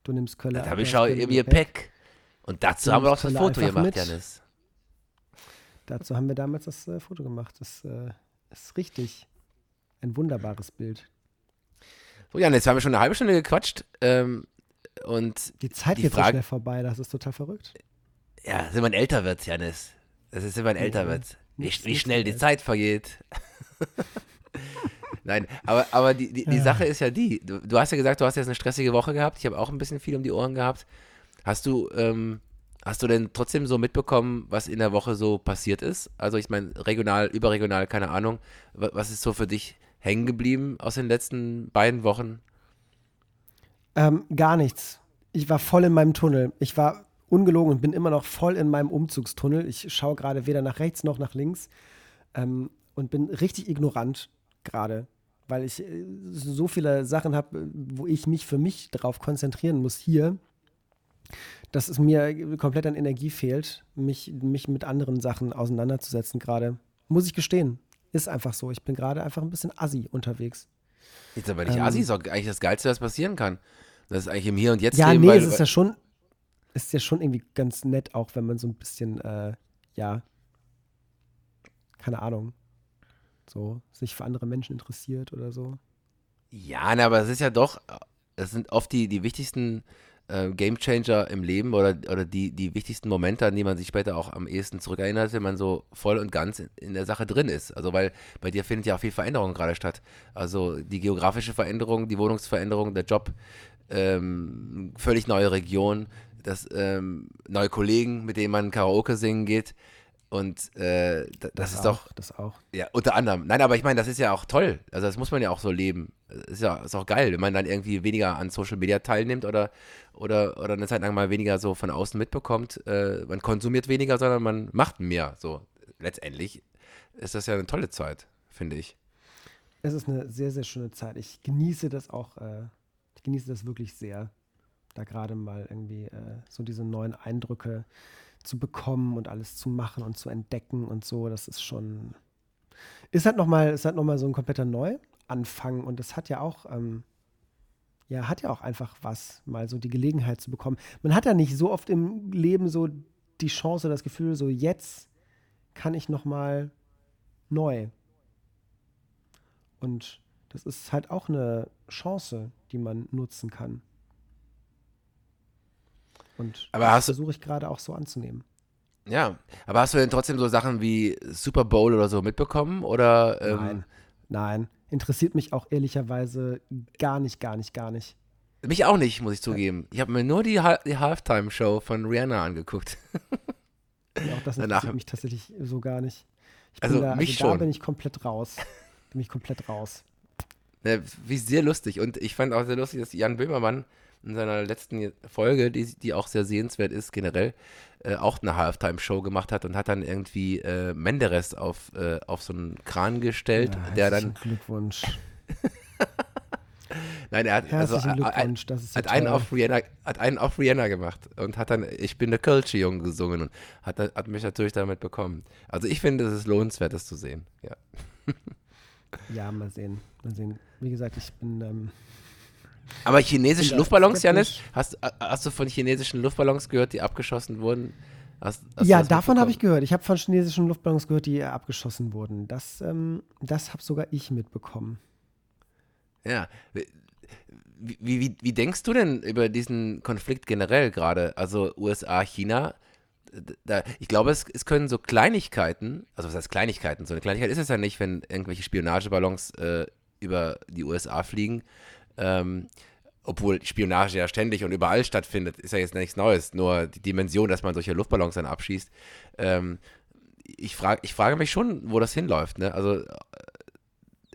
Du nimmst Kölle. Das habe ich auch im Gepäck. Und dazu haben wir auch das Foto gemacht, mit. Janis. Dazu haben wir damals das äh, Foto gemacht. Das äh, ist richtig. Ein wunderbares Bild. So, Jan, jetzt haben wir schon eine halbe Stunde gequatscht. Ähm, und die Zeit geht Frage, so schnell vorbei, das ist total verrückt. Ja, wenn man älter wird, Janis. Das ist, wenn man älter wird. Wie, wie schnell die Zeit vergeht. Nein, aber, aber die, die, die ja. Sache ist ja die. Du, du, hast ja gesagt, du hast jetzt eine stressige Woche gehabt. Ich habe auch ein bisschen viel um die Ohren gehabt. Hast du, ähm, hast du denn trotzdem so mitbekommen, was in der Woche so passiert ist? Also ich meine, regional, überregional, keine Ahnung. Was ist so für dich hängen geblieben aus den letzten beiden Wochen? Ähm, gar nichts. Ich war voll in meinem Tunnel. Ich war ungelogen und bin immer noch voll in meinem Umzugstunnel. Ich schaue gerade weder nach rechts noch nach links ähm, und bin richtig ignorant gerade, weil ich äh, so viele Sachen habe, wo ich mich für mich darauf konzentrieren muss hier, dass es mir komplett an Energie fehlt, mich, mich mit anderen Sachen auseinanderzusetzen gerade. Muss ich gestehen. Ist einfach so. Ich bin gerade einfach ein bisschen assi unterwegs. Jetzt aber nicht ähm, assi, ist auch eigentlich das Geilste, was passieren kann. Das ist eigentlich im Hier und Jetzt Ja, leben, nee, es ist ja schon, ist ja schon irgendwie ganz nett, auch wenn man so ein bisschen, äh, ja, keine Ahnung, so sich für andere Menschen interessiert oder so. Ja, ne, aber es ist ja doch, es sind oft die, die wichtigsten äh, Gamechanger im Leben oder, oder die, die wichtigsten Momente, an die man sich später auch am ehesten zurückerinnert, wenn man so voll und ganz in, in der Sache drin ist. Also weil bei dir findet ja auch viel Veränderung gerade statt. Also die geografische Veränderung, die Wohnungsveränderung, der Job, ähm, völlig neue Region, das, ähm, neue Kollegen, mit denen man Karaoke singen geht. Und äh, das, das, ist auch, doch. Das auch. Ja, unter anderem. Nein, aber ich meine, das ist ja auch toll. Also, das muss man ja auch so leben. Ist ja ist auch geil, wenn man dann irgendwie weniger an Social Media teilnimmt oder, oder, oder eine Zeit lang mal weniger so von außen mitbekommt. Äh, man konsumiert weniger, sondern man macht mehr. So, letztendlich ist das ja eine tolle Zeit, finde ich. Es ist eine sehr, sehr schöne Zeit. Ich genieße das auch, äh, ich genieße das wirklich sehr, da gerade mal irgendwie äh, so diese neuen Eindrücke zu bekommen und alles zu machen und zu entdecken und so, das ist schon, ist halt nochmal, ist halt nochmal so ein kompletter Neuanfang und das hat ja auch, ähm, ja, hat ja auch einfach was, mal so die Gelegenheit zu bekommen. Man hat ja nicht so oft im Leben so die Chance, das Gefühl, so jetzt kann ich nochmal neu. Und das ist halt auch eine Chance, die man nutzen kann. Und aber das versuche ich gerade auch so anzunehmen. Ja, aber hast du denn trotzdem so Sachen wie Super Bowl oder so mitbekommen? Oder, ähm nein, nein. Interessiert mich auch ehrlicherweise gar nicht, gar nicht, gar nicht. Mich auch nicht, muss ich zugeben. Ich habe mir nur die, die Halftime-Show von Rihanna angeguckt. Ja, auch das interessiert mich tatsächlich so gar nicht. also da, mich also da bin ich komplett raus. Bin ich komplett raus. Ja, wie sehr lustig. Und ich fand auch sehr lustig, dass Jan Böhmermann in seiner letzten Folge, die, die auch sehr sehenswert ist generell, äh, auch eine Halftime-Show gemacht hat und hat dann irgendwie äh, Menderes auf, äh, auf so einen Kran gestellt, ja, der dann. Glückwunsch. Nein, er hat, also, Glückwunsch, das ist so hat, einen auf Rihanna, hat einen auf Rihanna gemacht und hat dann Ich bin der Kölsche Jung gesungen und hat, hat mich natürlich damit bekommen. Also ich finde, es ist lohnenswert, das zu sehen. Ja. ja, mal sehen. Mal sehen. Wie gesagt, ich bin. Ähm aber chinesische Luftballons, Janis? Hast, hast du von chinesischen Luftballons gehört, die abgeschossen wurden? Hast, hast ja, davon habe ich gehört. Ich habe von chinesischen Luftballons gehört, die abgeschossen wurden. Das, ähm, das habe sogar ich mitbekommen. Ja. Wie, wie, wie, denkst du denn über diesen Konflikt generell gerade? Also USA, China? Da, ich glaube, es, es, können so Kleinigkeiten, also was heißt Kleinigkeiten? So eine Kleinigkeit ist es ja nicht, wenn irgendwelche Spionageballons äh, über die USA fliegen. Ähm, obwohl Spionage ja ständig und überall stattfindet, ist ja jetzt nichts Neues. Nur die Dimension, dass man solche Luftballons dann abschießt. Ähm, ich, frag, ich frage mich schon, wo das hinläuft. Ne? Also äh,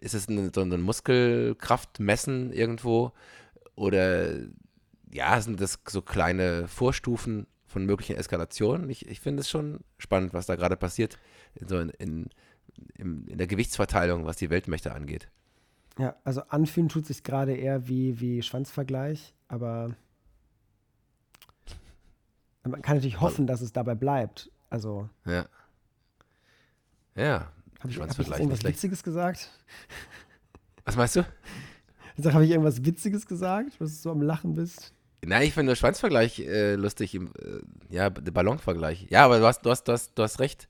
ist es eine, so ein Muskelkraftmessen irgendwo? Oder ja, sind das so kleine Vorstufen von möglichen Eskalationen? Ich, ich finde es schon spannend, was da gerade passiert so in, in, in der Gewichtsverteilung, was die Weltmächte angeht. Ja, also anfühlen tut sich gerade eher wie, wie Schwanzvergleich, aber man kann natürlich hoffen, dass es dabei bleibt. Also. Ja. Ja. Habe ich, hab ich irgendwas Witziges gesagt? Was meinst du? Ich habe ich irgendwas Witziges gesagt, dass du so am Lachen bist? Nein, ich finde den Schwanzvergleich äh, lustig. Im, äh, ja, der Ballonvergleich. Ja, aber du hast, du hast, du hast, du hast recht.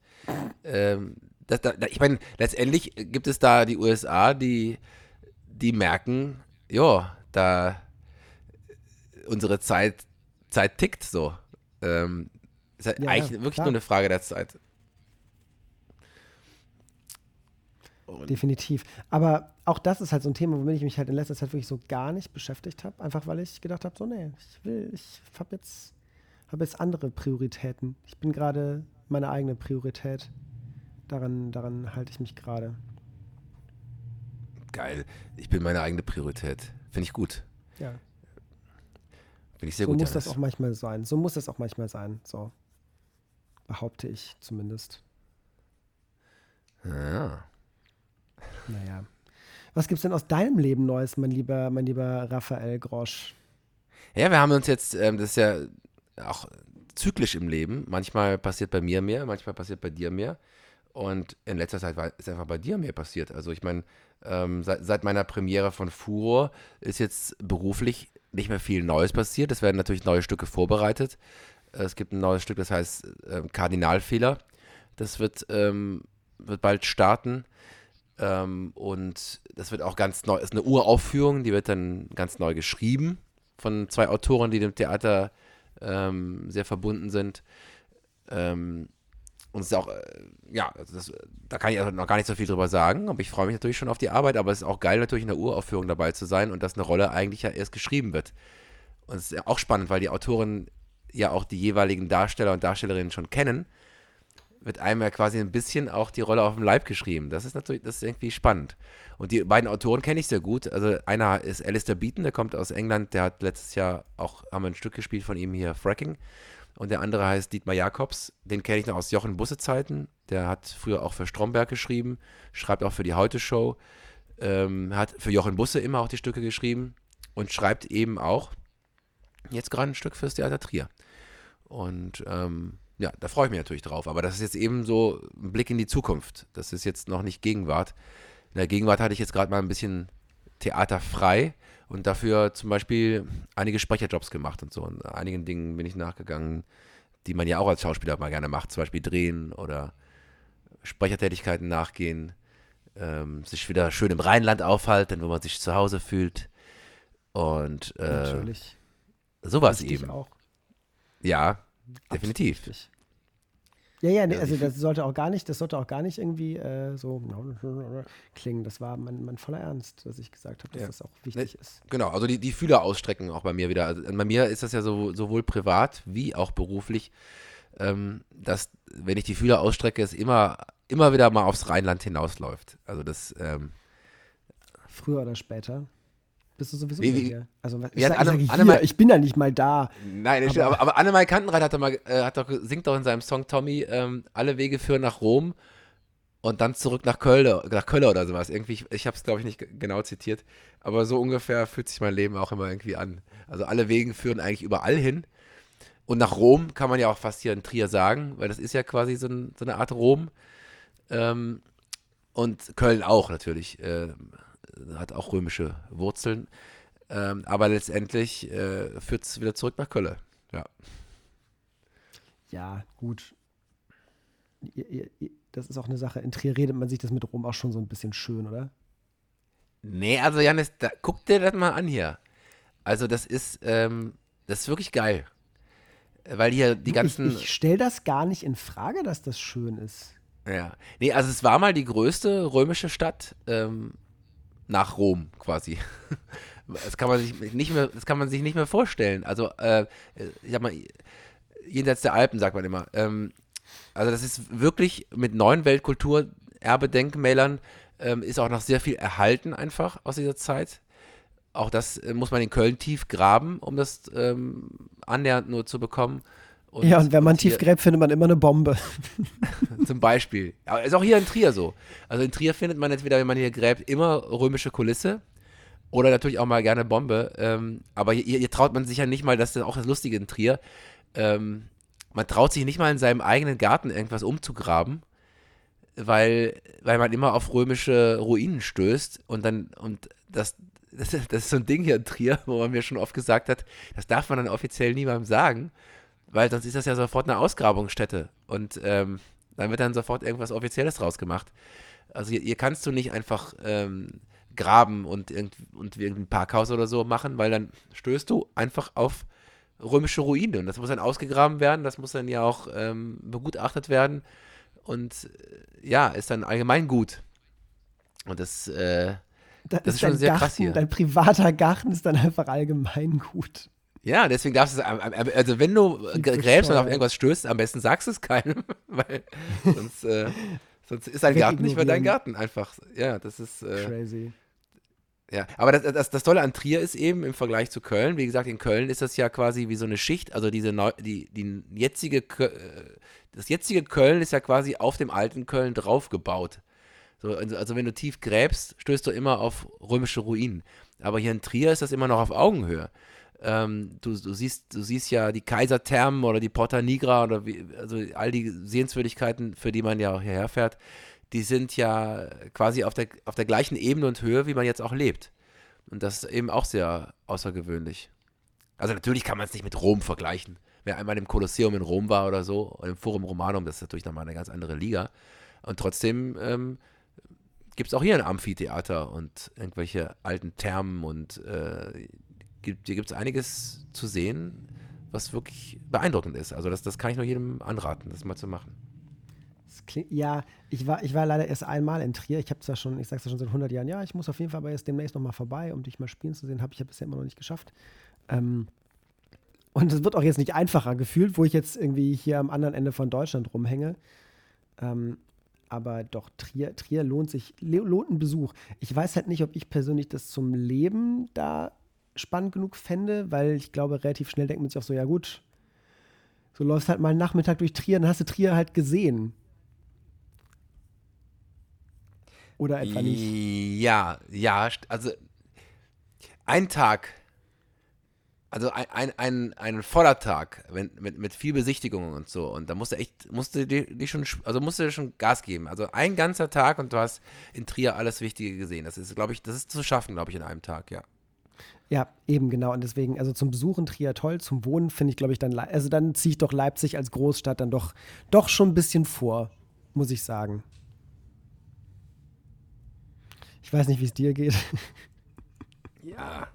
Ähm, das, da, ich meine, letztendlich gibt es da die USA, die die merken, ja, da unsere Zeit, Zeit tickt so. Ähm, ist halt ja, eigentlich ja, wirklich klar. nur eine Frage der Zeit. Und Definitiv. Aber auch das ist halt so ein Thema, womit ich mich halt in letzter Zeit wirklich so gar nicht beschäftigt habe. Einfach weil ich gedacht habe, so, nee, ich will, ich habe jetzt, hab jetzt andere Prioritäten. Ich bin gerade meine eigene Priorität. Daran, daran halte ich mich gerade. Geil. Ich bin meine eigene Priorität. Finde ich gut. Ja. Finde ich sehr so gut. muss das auch manchmal sein. So muss das auch manchmal sein. So. Behaupte ich zumindest. Ja. Naja. Was gibt's denn aus deinem Leben Neues, mein lieber, mein lieber Raphael Grosch? Ja, wir haben uns jetzt, ähm, das ist ja auch zyklisch im Leben. Manchmal passiert bei mir mehr, manchmal passiert bei dir mehr. Und in letzter Zeit war, ist einfach bei dir mehr passiert. Also ich meine, ähm, seit, seit meiner Premiere von Furor ist jetzt beruflich nicht mehr viel Neues passiert. Es werden natürlich neue Stücke vorbereitet. Äh, Es gibt ein neues Stück, das heißt ähm, Kardinalfehler. Das wird, ähm, wird bald starten. Ähm, und das wird auch ganz neu, ist eine Uraufführung, die wird dann ganz neu geschrieben von zwei Autoren, die dem Theater ähm, sehr verbunden sind. Ähm, und es ist auch, äh, ja, also das, da kann ich noch gar nicht so viel drüber sagen, aber ich freue mich natürlich schon auf die Arbeit, aber es ist auch geil, natürlich in der Uraufführung dabei zu sein und dass eine Rolle eigentlich ja erst geschrieben wird. Und es ist auch spannend, weil die Autoren ja auch die jeweiligen Darsteller und Darstellerinnen schon kennen, wird einem ja quasi ein bisschen auch die Rolle auf dem Leib geschrieben. Das ist natürlich, das ist irgendwie spannend. Und die beiden Autoren kenne ich sehr gut. Also einer ist Alistair Beaton, der kommt aus England, der hat letztes Jahr auch, haben wir ein Stück gespielt von ihm hier, Fracking. Und der andere heißt Dietmar Jakobs, den kenne ich noch aus Jochen Busse Zeiten. Der hat früher auch für Stromberg geschrieben, schreibt auch für die Heute Show, ähm, hat für Jochen Busse immer auch die Stücke geschrieben und schreibt eben auch jetzt gerade ein Stück fürs Theater Trier. Und ähm, ja, da freue ich mich natürlich drauf. Aber das ist jetzt eben so ein Blick in die Zukunft. Das ist jetzt noch nicht Gegenwart. In der Gegenwart hatte ich jetzt gerade mal ein bisschen Theater frei und dafür zum Beispiel einige Sprecherjobs gemacht und so. Und einigen Dingen bin ich nachgegangen, die man ja auch als Schauspieler mal gerne macht. Zum Beispiel drehen oder Sprechertätigkeiten nachgehen. Ähm, sich wieder schön im Rheinland aufhalten, wo man sich zu Hause fühlt. Und äh, Natürlich. sowas Richtig eben. auch. Ja, definitiv. Richtig. Ja, ja, nee, also das sollte auch gar nicht, das sollte auch gar nicht irgendwie äh, so klingen. Das war mein, mein voller Ernst, dass ich gesagt habe, dass Ja. das auch wichtig ist. Genau, also die, die Fühler ausstrecken auch bei mir wieder. Also bei mir ist das ja so, sowohl privat wie auch beruflich, ähm, dass, wenn ich die Fühler ausstrecke, es immer, immer wieder mal aufs Rheinland hinausläuft. Also das, ähm, Früher oder später. Bist du sowieso Wie- wie-? Also, ich, sag, ich, Anne- hier, mal- ich bin ja nicht mal da. nein, das stimmt, aber, aber Annemai Kantenreit hat doch mal, äh, hat doch, singt doch in seinem Song Tommy, ähm, alle Wege führen nach Rom und dann zurück nach Köln, nach Köln oder sowas. Irgendwie, ich, ich habe es glaube ich nicht genau zitiert, aber so ungefähr fühlt sich mein Leben auch immer irgendwie an. Also alle Wege führen eigentlich überall hin. Und nach Rom kann man ja auch fast hier in Trier sagen, weil das ist ja quasi so, ein, so eine Art Rom. Ähm, und Köln auch natürlich, äh, hat auch römische Wurzeln. Ähm, aber letztendlich äh, führt es wieder zurück nach Köln. Ja. Ja, gut. Das ist auch eine Sache. In Trier redet man sich das mit Rom auch schon so ein bisschen schön, oder? Nee, also Janis, da, guck dir das mal an hier. Also das ist, ähm, das ist wirklich geil. Weil hier die ganzen. ich ich stelle das gar nicht in Frage, dass das schön ist. Ja. Nee, also es war mal die größte römische Stadt ähm, nach Rom quasi. Das kann man sich nicht mehr, das kann man sich nicht mehr vorstellen. Also, äh, ich sag mal, jenseits der Alpen, sagt man immer. Ähm, also das ist wirklich mit neuen Weltkulturerbe-Denkmälern ähm, ist auch noch sehr viel erhalten einfach aus dieser Zeit. Auch das äh, muss man in Köln tief graben, um das ähm, annähernd nur zu bekommen. Ja, und wenn man hier- tief gräbt, findet man immer eine Bombe. zum Beispiel. Aber ist auch hier in Trier so. Also in Trier findet man entweder, wenn man hier gräbt, immer römische Kulisse oder natürlich auch mal gerne Bombe. Ähm, aber hier, hier traut man sich ja nicht mal, das ist auch das Lustige in Trier, ähm, man traut sich nicht mal in seinem eigenen Garten irgendwas umzugraben, weil, weil man immer auf römische Ruinen stößt und dann, und das, das, das ist so ein Ding hier in Trier, wo man mir schon oft gesagt hat, das darf man dann offiziell niemandem sagen, weil sonst ist das ja sofort eine Ausgrabungsstätte und ähm, dann wird dann sofort irgendwas Offizielles draus gemacht. Also hier, hier kannst du nicht einfach ähm, graben und, irgend, und irgendein Parkhaus oder so machen, weil dann stößt du einfach auf römische Ruine und das muss dann ausgegraben werden, das muss dann ja auch ähm, begutachtet werden und äh, ja, ist dann allgemein gut. Und das, äh, Da Das ist schon dein sehr Garten, krass hier. Dein privater Garten ist dann einfach allgemein gut. Ja, deswegen darfst du es, also wenn du g- gräbst und auf irgendwas stößt, am besten sagst du es keinem, weil sonst, äh, sonst ist dein Garten nicht mehr dein. Garten einfach. Ja, das ist, äh, Crazy. Ja, aber das, das, das Tolle an Trier ist eben im Vergleich zu Köln, wie gesagt, in Köln ist das ja quasi wie so eine Schicht, also diese neu, die, die jetzige, äh, das jetzige Köln ist ja quasi auf dem alten Köln draufgebaut. So, also, also wenn du tief gräbst, stößt du immer auf römische Ruinen. Aber hier in Trier ist das immer noch auf Augenhöhe. Ähm, du, du, siehst, du siehst ja die Kaiserthermen oder die Porta Nigra oder wie, also all die Sehenswürdigkeiten, für die man ja auch hierher fährt, die sind ja quasi auf der, auf der gleichen Ebene und Höhe, wie man jetzt auch lebt. Und das ist eben auch sehr außergewöhnlich. Also natürlich kann man es nicht mit Rom vergleichen. Wer einmal im Kolosseum in Rom war oder so, oder im Forum Romanum, das ist natürlich nochmal eine ganz andere Liga. Und trotzdem ähm, gibt es auch hier ein Amphitheater und irgendwelche alten Thermen und äh, gibt, hier gibt es einiges zu sehen, was wirklich beeindruckend ist. Also das, das kann ich nur jedem anraten, das mal zu machen. Klingt, ja, ich war, ich war leider erst einmal in Trier. Ich habe zwar schon, ich sage es schon seit 100 Jahren, ja, ich muss auf jeden Fall aber jetzt demnächst nochmal vorbei, um dich mal spielen zu sehen. Habe ich ja bisher immer noch nicht geschafft. Ähm, und es wird auch jetzt nicht einfacher gefühlt, wo ich jetzt irgendwie hier am anderen Ende von Deutschland rumhänge. Ähm, aber doch, Trier, Trier lohnt sich, lohnt ein Besuch. Ich weiß halt nicht, ob ich persönlich das zum Leben da spannend genug fände, weil ich glaube, relativ schnell denkt man sich auch so, ja gut, so läufst halt mal einen Nachmittag durch Trier, dann hast du Trier halt gesehen. Oder etwa nicht? Ja, ja, also ein Tag, also ein, ein, ein, ein voller Tag wenn, mit, mit viel Besichtigungen und so. Und da musst du echt, musst du dir schon, also musst du schon Gas geben. Also ein ganzer Tag und du hast in Trier alles Wichtige gesehen. Das ist, glaube ich, das ist zu schaffen, glaube ich, in einem Tag, ja. Ja, eben genau. Und deswegen, also zum Besuchen Trier toll, zum Wohnen finde ich, glaube ich, dann, also dann ziehe ich doch Leipzig als Großstadt dann doch, doch schon ein bisschen vor, muss ich sagen. Ich weiß nicht, wie es dir geht. Ja.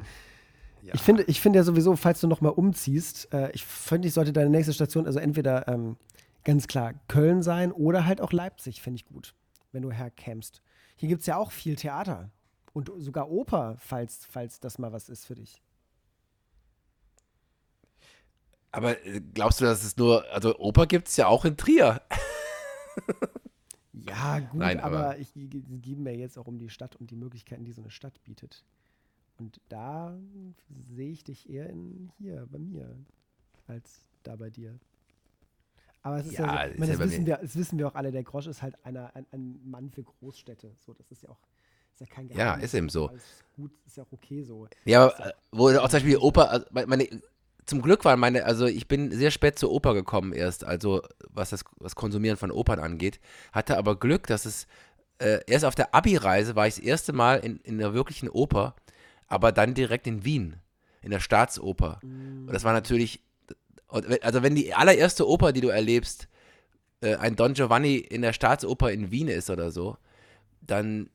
ja. Ich finde, ich finde ja sowieso, falls du nochmal umziehst, äh, ich finde, ich sollte deine nächste Station, also entweder ähm, ganz klar Köln sein oder halt auch Leipzig, finde ich gut, wenn du herkämst. Hier gibt es ja auch viel Theater und sogar Oper, falls, falls das mal was ist für dich. Aber äh, glaubst du, dass es nur, also Oper gibt es ja auch in Trier. Ja, gut, Nein, aber, aber ich gebe mir jetzt auch um die Stadt und die Möglichkeiten, die so eine Stadt bietet. Und da sehe ich dich eher in hier bei mir als da bei dir. Aber es ist ja, ja so, meine, das, wissen wir, das wissen wir auch alle, der Grosch ist halt einer, ein, ein Mann für Großstädte. So, das ist ja auch ist ja kein Geheimnis. Ja, ist eben so. Ist gut, ist ja auch okay so. Ja, aber wo auch zum Beispiel Opa, also meine, zum Glück waren meine, also ich bin sehr spät zur Oper gekommen erst, also was das was Konsumieren von Opern angeht, hatte aber Glück, dass es äh, erst auf der Abi-Reise war ich das erste Mal in, in einer wirklichen Oper, aber dann direkt in Wien, in der Staatsoper. Und das war natürlich, also wenn die allererste Oper, die du erlebst, äh, ein Don Giovanni in der Staatsoper in Wien ist oder so, dann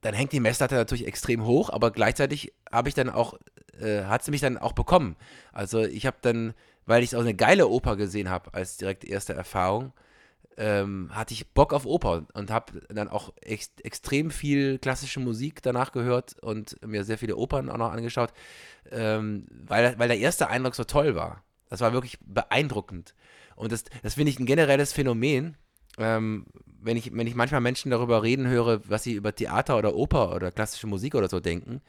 dann hängt die Messlatte natürlich extrem hoch, aber gleichzeitig habe ich dann auch, äh, hat sie mich dann auch bekommen. Also ich habe dann, weil ich auch eine geile Oper gesehen habe als direkt erste Erfahrung, ähm, hatte ich Bock auf Oper und habe dann auch ex extrem viel klassische Musik danach gehört und mir sehr viele Opern auch noch angeschaut, ähm, weil, weil der erste Eindruck so toll war. Das war wirklich beeindruckend. Und das, das finde ich ein generelles Phänomen, ähm, wenn ich, wenn ich manchmal Menschen darüber reden höre, was sie über Theater oder Oper oder klassische Musik oder so denken,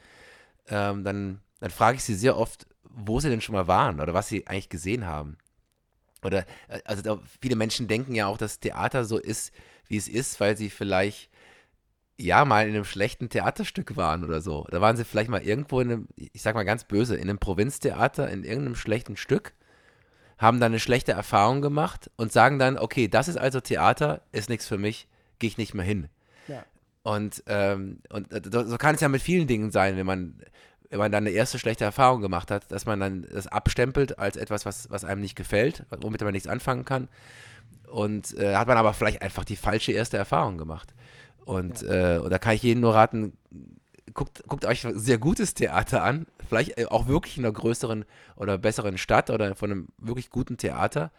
ähm, dann, dann frage ich sie sehr oft, wo sie denn schon mal waren oder was sie eigentlich gesehen haben. Oder, äh, also viele Menschen denken ja auch, dass Theater so ist, wie es ist, weil sie vielleicht ja mal in einem schlechten Theaterstück waren oder so. Da waren sie vielleicht mal irgendwo in einem, ich sag mal ganz böse, in einem Provinztheater, in irgendeinem schlechten Stück haben dann eine schlechte Erfahrung gemacht und sagen dann, okay, das ist also Theater, ist nichts für mich, gehe ich nicht mehr hin. Ja. Und, ähm, und äh, so kann es ja mit vielen Dingen sein, wenn man, wenn man dann eine erste schlechte Erfahrung gemacht hat, dass man dann das abstempelt als etwas, was, was einem nicht gefällt, womit man nichts anfangen kann. Und äh, hat man aber vielleicht einfach die falsche erste Erfahrung gemacht. Und, ja. äh, und da kann ich jedem nur raten, guckt, guckt euch sehr gutes Theater an, vielleicht äh, auch wirklich in einer größeren oder besseren Stadt oder von einem wirklich guten Theater.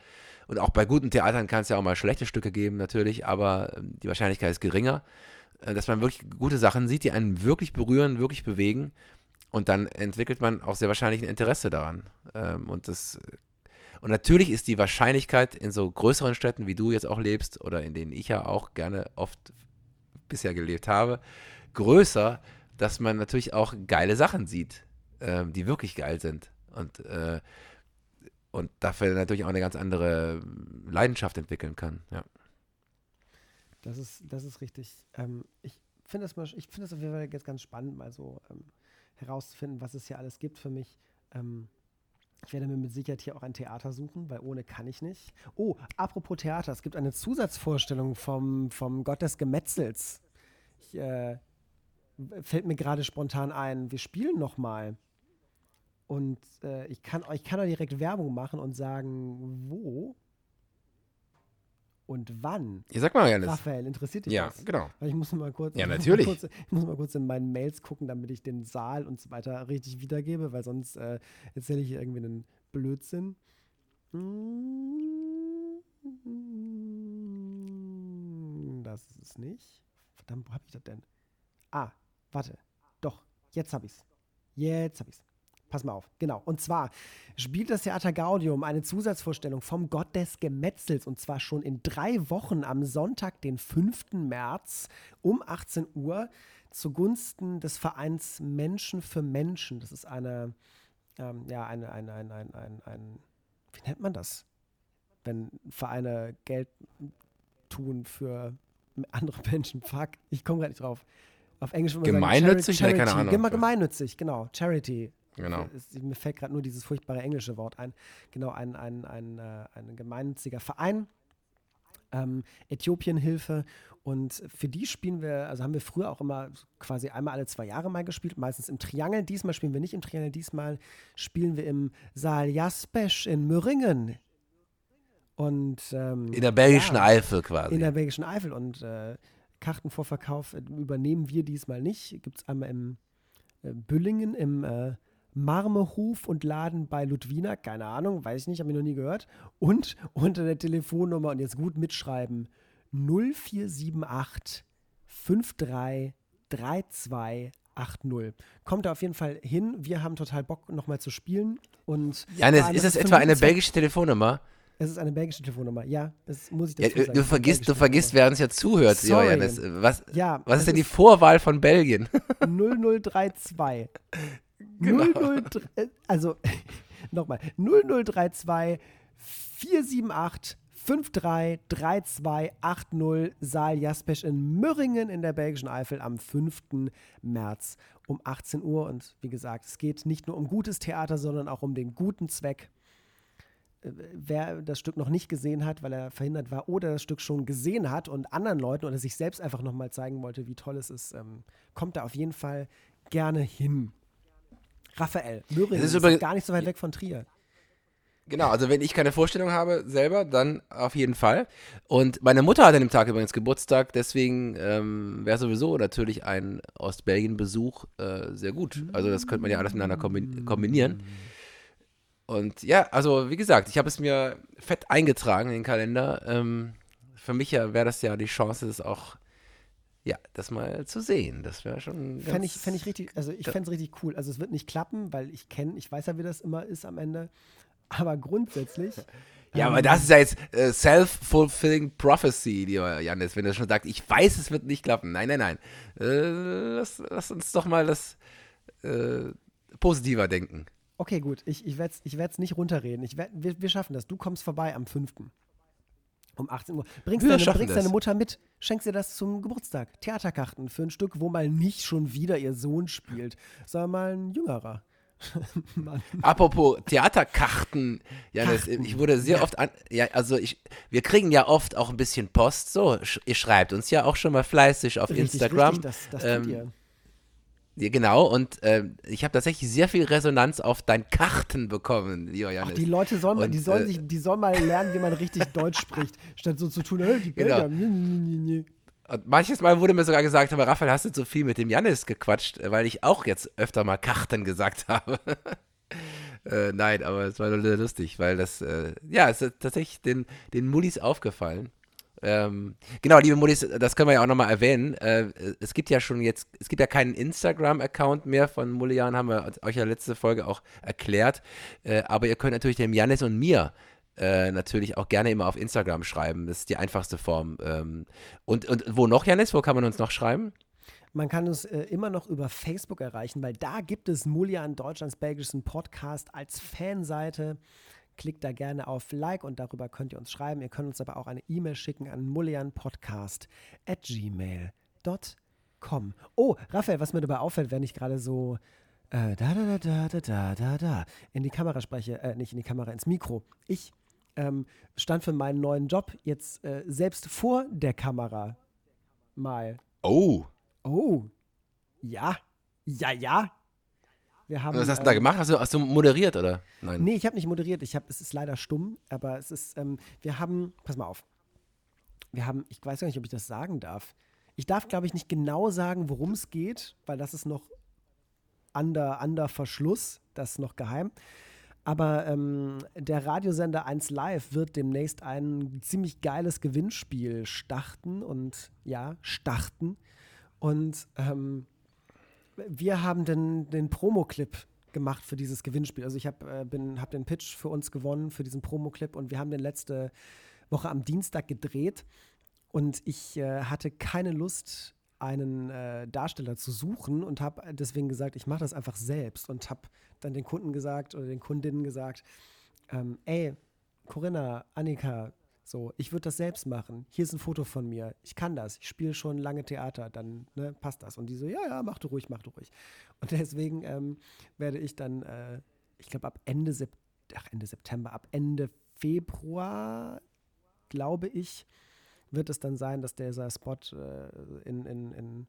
Und auch bei guten Theatern kann es ja auch mal schlechte Stücke geben, natürlich, aber ähm, die Wahrscheinlichkeit ist geringer, äh, dass man wirklich gute Sachen sieht, die einen wirklich berühren, wirklich bewegen. Und dann entwickelt man auch sehr wahrscheinlich ein Interesse daran. Ähm, und das und natürlich ist die Wahrscheinlichkeit in so größeren Städten, wie du jetzt auch lebst, oder in denen ich ja auch gerne oft bisher gelebt habe, größer, dass man natürlich auch geile Sachen sieht, ähm, die wirklich geil sind. Und, äh, und dafür natürlich auch eine ganz andere Leidenschaft entwickeln kann. Ja. Das ist, das ist richtig. Ähm, ich finde das, find auf jeden Fall jetzt ganz spannend, mal so ähm, herauszufinden, was es hier alles gibt für mich. Ähm, ich werde mir mit Sicherheit hier auch ein Theater suchen, weil ohne kann ich nicht. Oh, apropos Theater, es gibt eine Zusatzvorstellung vom, vom Gott des Gemetzels. Ich, äh, fällt mir gerade spontan ein, wir spielen noch mal. Und äh, ich, kann, ich kann auch direkt Werbung machen und sagen, wo und wann. Ja, sag mal, Janis. Raphael, interessiert dich ja, das? Ja, genau. Weil ich muss mal kurz, ja, natürlich. Kurz, ich muss mal kurz in meinen Mails gucken, damit ich den Saal und so weiter richtig wiedergebe, weil sonst äh, erzähle ich hier irgendwie einen Blödsinn. Das ist es nicht. Verdammt, wo habe ich das denn? Ah, warte. Doch, jetzt habe ich es. Jetzt habe ich es. Pass mal auf, genau. Und zwar spielt das Theater Gaudium eine Zusatzvorstellung vom Gott des Gemetzels und zwar schon in drei Wochen am Sonntag, den 5. März um 18 Uhr zugunsten des Vereins Menschen für Menschen. Das ist eine, ähm, ja, eine, eine, ein, ein, ein, ein, wie nennt man das? Wenn Vereine Geld tun für andere Menschen. Fuck, ich komme gerade nicht drauf. Auf Englisch würde man Gemeinnützig? sagen, Charity, Charity. keine Ahnung. Gemeinnützig, genau. Charity. Genau. Es, mir fällt gerade nur dieses furchtbare englische Wort ein. Genau, ein, ein, ein, äh, ein gemeinnütziger Verein. Ähm, Äthiopienhilfe und für die spielen wir, also haben wir früher auch immer quasi einmal alle zwei Jahre mal gespielt, meistens im Triangel. Diesmal spielen wir nicht im Triangel, diesmal spielen wir im Saal Jaspesch in Möringen. Und ähm, in der belgischen ja, Eifel quasi. In der belgischen Eifel und äh, Kartenvorverkauf äh, übernehmen wir diesmal nicht. Gibt es einmal im äh, Büllingen im äh, Marmehof und Laden bei Ludwina, keine Ahnung, weiß ich nicht, habe ich noch nie gehört. Und unter der Telefonnummer, und jetzt gut mitschreiben, 0478 53 32 80. Kommt da auf jeden Fall hin. Wir haben total Bock, nochmal zu spielen. Und Janis, ist das etwa eine belgische Telefonnummer? Es ist eine belgische Telefonnummer, ja. Das muss ich dazu ja, sagen. Du vergisst, du vergisst, wer uns ja zuhört, Sorry. Was, ja, was ist denn die Vorwahl von Belgien? 0032. Genau. 003, also nochmal, 0032 478 533280 Saal Jaspesch in Mürringen in der Belgischen Eifel am 5. März um 18 Uhr. Und wie gesagt, es geht nicht nur um gutes Theater, sondern auch um den guten Zweck. Wer das Stück noch nicht gesehen hat, weil er verhindert war, oder das Stück schon gesehen hat und anderen Leuten oder sich selbst einfach nochmal zeigen wollte, wie toll es ist, ähm, kommt da auf jeden Fall gerne hin. Raphael, Möhringen ist, ist gar nicht so weit weg von Trier. Genau, also wenn ich keine Vorstellung habe selber, dann auf jeden Fall. Und meine Mutter hat an dem Tag übrigens Geburtstag, deswegen ähm, wäre sowieso natürlich ein Ostbelgien-Besuch äh, sehr gut. Also das könnte man ja alles miteinander kombinieren. Und ja, also wie gesagt, ich habe es mir fett eingetragen in den Kalender. Ähm, für mich ja wäre das ja die Chance, das auch ja, das mal zu sehen, das wäre schon. Fände ich, fänd ich richtig, also ich fände es richtig cool. Also es wird nicht klappen, weil ich kenne, ich weiß ja, wie das immer ist am Ende. Aber grundsätzlich. Ja, ähm, aber das ist ja jetzt äh, self-fulfilling prophecy, lieber Janis, wenn er schon sagt, ich weiß, es wird nicht klappen. Nein, nein, nein. Äh, lass, lass, uns doch mal das äh, positiver denken. Okay, gut. Ich, ich werde es ich nicht runterreden. Ich werd, wir, wir schaffen das. Du kommst vorbei am 5 um 18 Uhr. Bringst, deine, bringst deine, Mutter mit, schenkst ihr das zum Geburtstag. Theaterkarten für ein Stück, wo mal nicht schon wieder ihr Sohn spielt, sondern mal ein jüngerer. Apropos Theaterkarten, Janis, ich wurde sehr ja. oft an, ja, also ich, wir kriegen ja oft auch ein bisschen Post, so, ihr schreibt uns ja auch schon mal fleißig auf richtig, Instagram. Richtig, das, das ähm, ihr. Genau, und äh, ich habe tatsächlich sehr viel Resonanz auf dein Karten bekommen, lieber Janis. Ach, die Leute sollen, und, mal, die, sollen äh, sich, die sollen mal lernen, wie man richtig Deutsch spricht, statt so zu tun, hey, die Belgier. Genau. Und manches Mal wurde mir sogar gesagt, aber Raphael, hast du so viel mit dem Janis gequatscht, weil ich auch jetzt öfter mal Karten gesagt habe. äh, nein, aber es war nur lustig, weil das, äh, ja, es ist tatsächlich den, den Mullis aufgefallen. Ähm, genau, liebe Muttis, das können wir ja auch nochmal erwähnen. Äh, es gibt ja schon jetzt, es gibt ja keinen Instagram-Account mehr von Mullian, haben wir euch ja letzte Folge auch erklärt. Äh, aber ihr könnt natürlich dem Janis und mir äh, natürlich auch gerne immer auf Instagram schreiben. Das ist die einfachste Form. Ähm, und, und wo noch, Janis? Wo kann man uns noch schreiben? Man kann uns äh, immer noch über Facebook erreichen, weil da gibt es Mullian, Deutschlands belgischen Podcast als Fanseite. Klickt da gerne auf Like und darüber könnt ihr uns schreiben. Ihr könnt uns aber auch eine E-Mail schicken an mullianpodcast.gmail.com. Oh, Raphael, was mir dabei auffällt, wenn ich gerade so äh, da, da, da, da, da, da, da, in die Kamera spreche, äh, nicht in die Kamera, ins Mikro. Ich ähm, stand für meinen neuen Job jetzt äh, selbst vor der Kamera mal. Oh. Oh. Ja. Ja, ja. Wir haben, Was hast du da ähm, gemacht? Hast du, hast du moderiert oder? Nein. Nee, ich habe nicht moderiert. Ich hab, es ist leider stumm, aber es ist, ähm, wir haben, pass mal auf. Wir haben, ich weiß gar nicht, ob ich das sagen darf. Ich darf, glaube ich, nicht genau sagen, worum es geht, weil das ist noch under, under Verschluss. Das ist noch geheim. Aber ähm, der Radiosender 1 Live wird demnächst ein ziemlich geiles Gewinnspiel starten und ja, starten. Und ähm, wir haben den, den Promo-Clip gemacht für dieses Gewinnspiel. Also ich habe äh, hab den Pitch für uns gewonnen für diesen Promo-Clip. Und wir haben den letzte Woche am Dienstag gedreht. Und ich äh, hatte keine Lust, einen äh, Darsteller zu suchen und habe deswegen gesagt, ich mache das einfach selbst. Und habe dann den Kunden gesagt oder den Kundinnen gesagt, ähm, ey, Corinna, Annika, so, ich würde das selbst machen. Hier ist ein Foto von mir. Ich kann das. Ich spiele schon lange Theater. Dann ne, passt das. Und die so, ja, ja, mach du ruhig, mach du ruhig. Und deswegen ähm, werde ich dann, äh, ich glaube, ab Ende, Sep Ach, Ende September, ab Ende Februar, glaube ich, wird es dann sein, dass dieser Spot äh, in, in, in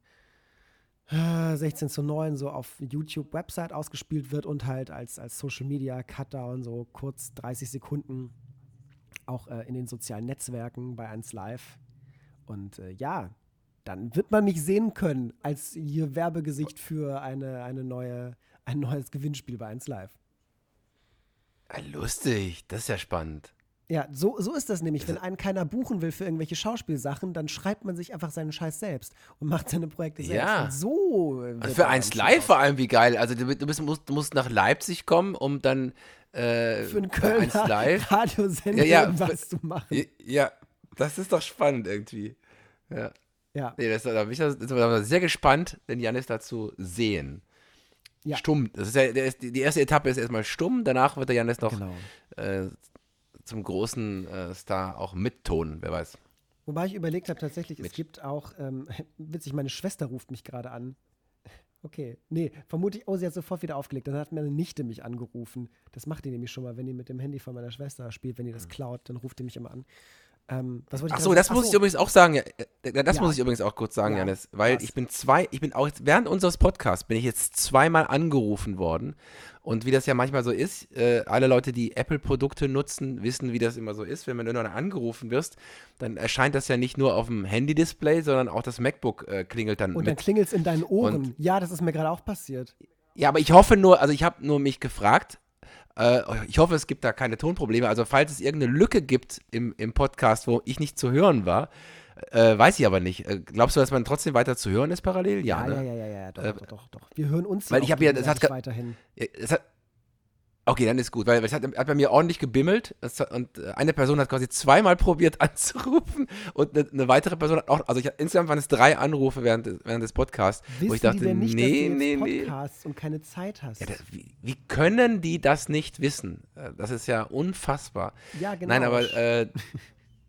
16 äh, zu 9 so auf YouTube-Website ausgespielt wird und halt als, als Social Media Cutdown so kurz 30 Sekunden auch äh, in den sozialen Netzwerken bei 1 Live. Und äh, ja, dann wird man mich sehen können als hier Werbegesicht für eine, eine neue, ein neues Gewinnspiel bei 1 Live. Lustig, das ist ja spannend. Ja, so, so ist das nämlich. Wenn einen keiner buchen will für irgendwelche Schauspielsachen, dann schreibt man sich einfach seinen Scheiß selbst und macht seine Projekte selbst. Ja. Und so. Also für eins live vor allem, wie geil. Also du, du, bist, musst, du musst nach Leipzig kommen, um dann äh, für einen Kölner live Radiosender ja, ja, was zu machen. Ja, das ist doch spannend irgendwie. Ja. Ja. Nee, das, da bin ich sehr gespannt, den Janis dazu sehen. Ja. Stumm. Das ist ja, ist, die erste Etappe ist erstmal stumm, danach wird der Janis noch genau. äh, zum großen äh, Star auch mittonen, wer weiß. Wobei ich überlegt habe, tatsächlich, Mit. es gibt auch, ähm, witzig, meine Schwester ruft mich gerade an. Okay, nee, vermutlich, oh, sie hat sofort wieder aufgelegt. Dann hat meine Nichte mich angerufen. Das macht die nämlich schon mal, wenn die mit dem Handy von meiner Schwester spielt, wenn die das hm. klaut, dann ruft die mich immer an. Ähm, Achso, das muss ich übrigens auch sagen. Äh, das ja. muss ich übrigens auch kurz sagen, ja. Janis, weil was? ich bin zwei, ich bin auch während unseres Podcasts bin ich jetzt zweimal angerufen worden. Und wie das ja manchmal so ist, äh, alle Leute, die Apple-Produkte nutzen, wissen, wie das immer so ist. Wenn man irgendwann angerufen wirst, dann erscheint das ja nicht nur auf dem Handy-Display, sondern auch das MacBook äh, klingelt dann. Und dann klingelt es in deinen Ohren. Und ja, das ist mir gerade auch passiert. Ja, aber ich hoffe nur, also ich habe nur mich gefragt, äh, ich hoffe, es gibt da keine Tonprobleme. Also, falls es irgendeine Lücke gibt im, im Podcast, wo ich nicht zu hören war, äh, weiß ich aber nicht. Äh, glaubst du, dass man trotzdem weiter zu hören ist parallel? Ja, ja, ne? ja, ja, ja, ja, doch, äh, doch, doch, doch. Wir hören uns weil ich habe ja, das hat weiterhin. Es hat, Okay, dann ist gut, weil es hat, hat bei mir ordentlich gebimmelt und äh, eine Person hat quasi zweimal probiert anzurufen und eine, eine weitere Person hat auch, also ich, insgesamt waren es drei Anrufe während, während des Podcasts, Wissen wo ich dachte, nicht, nee, nee, nee. Und keine Zeit hast. Ja, das, wie, wie, können die das nicht wissen? Äh, das ist ja unfassbar. Ja, genau. Nein, aber äh,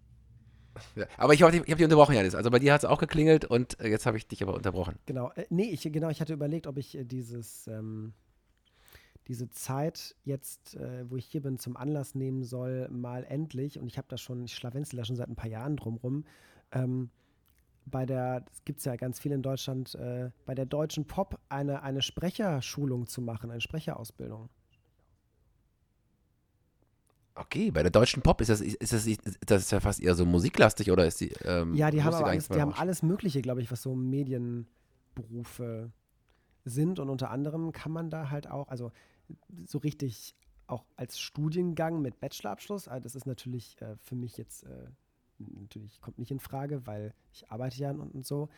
ja, aber ich habe ich hab dich unterbrochen, Janis. Also bei dir hat es auch geklingelt und äh, jetzt habe ich dich aber unterbrochen. Genau. Äh, nee, ich, genau, ich hatte überlegt, ob ich dieses ähm, diese Zeit jetzt, äh, wo ich hier bin, zum Anlass nehmen soll, mal endlich, und ich habe das schon, ich schlawenzel da schon seit ein paar Jahren drumrum, ähm, bei der, es gibt ja ganz viel in Deutschland, äh, bei der deutschen Pop eine, eine Sprecherschulung zu machen, eine Sprecherausbildung. Okay, bei der deutschen Pop ist das, ist das, ist das ja fast eher so musiklastig oder ist die. Ähm, ja, die haben, alles, die haben alles Mögliche, glaube ich, was so Medienberufe sind und unter anderem kann man da halt auch, also so richtig auch als Studiengang mit Bachelorabschluss, also das ist natürlich äh, für mich jetzt äh, natürlich kommt nicht in Frage, weil ich arbeite ja und, und, so.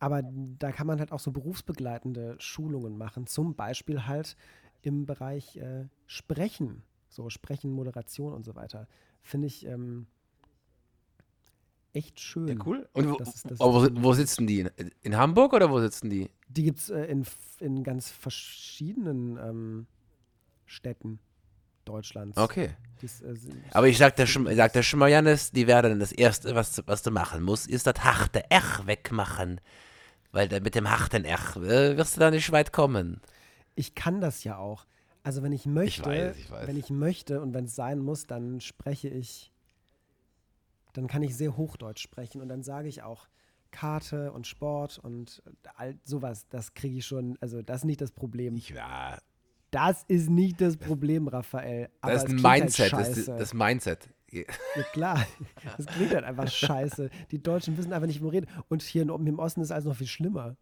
Aber da kann man halt auch so berufsbegleitende Schulungen machen, zum Beispiel halt im Bereich äh, Sprechen, so Sprechen, Moderation und so weiter. Finde ich, ähm, echt schön. Ja, cool. Und wo, Das ist- das wo, wo sitzen die? In, in Hamburg oder wo sitzen die? Die gibt es äh, in, in ganz verschiedenen ähm, Städten Deutschlands. Okay. Dies, äh, sind- Aber ich sag dir schon, ich sag dir schon mal, Janis, die werden das Erste, was, was du machen musst, ist das harte Ech wegmachen. Weil mit dem harten Ech äh, wirst du da nicht weit kommen. ich kann das ja auch. Also wenn ich möchte, weiß, ich weiß. wenn ich möchte und wenn es sein muss, dann spreche ich, dann kann ich sehr Hochdeutsch sprechen und dann sage ich auch Karte und Sport und all sowas. Das kriege ich schon. Also das ist nicht das Problem. Ja, Das ist nicht das Problem, Raphael. Aber das ist ein Mindset. Halt das, das Mindset. Ja, klar, das klingt halt einfach scheiße. Die Deutschen wissen einfach nicht, wo reden. Und hier in- im Osten ist alles noch viel schlimmer.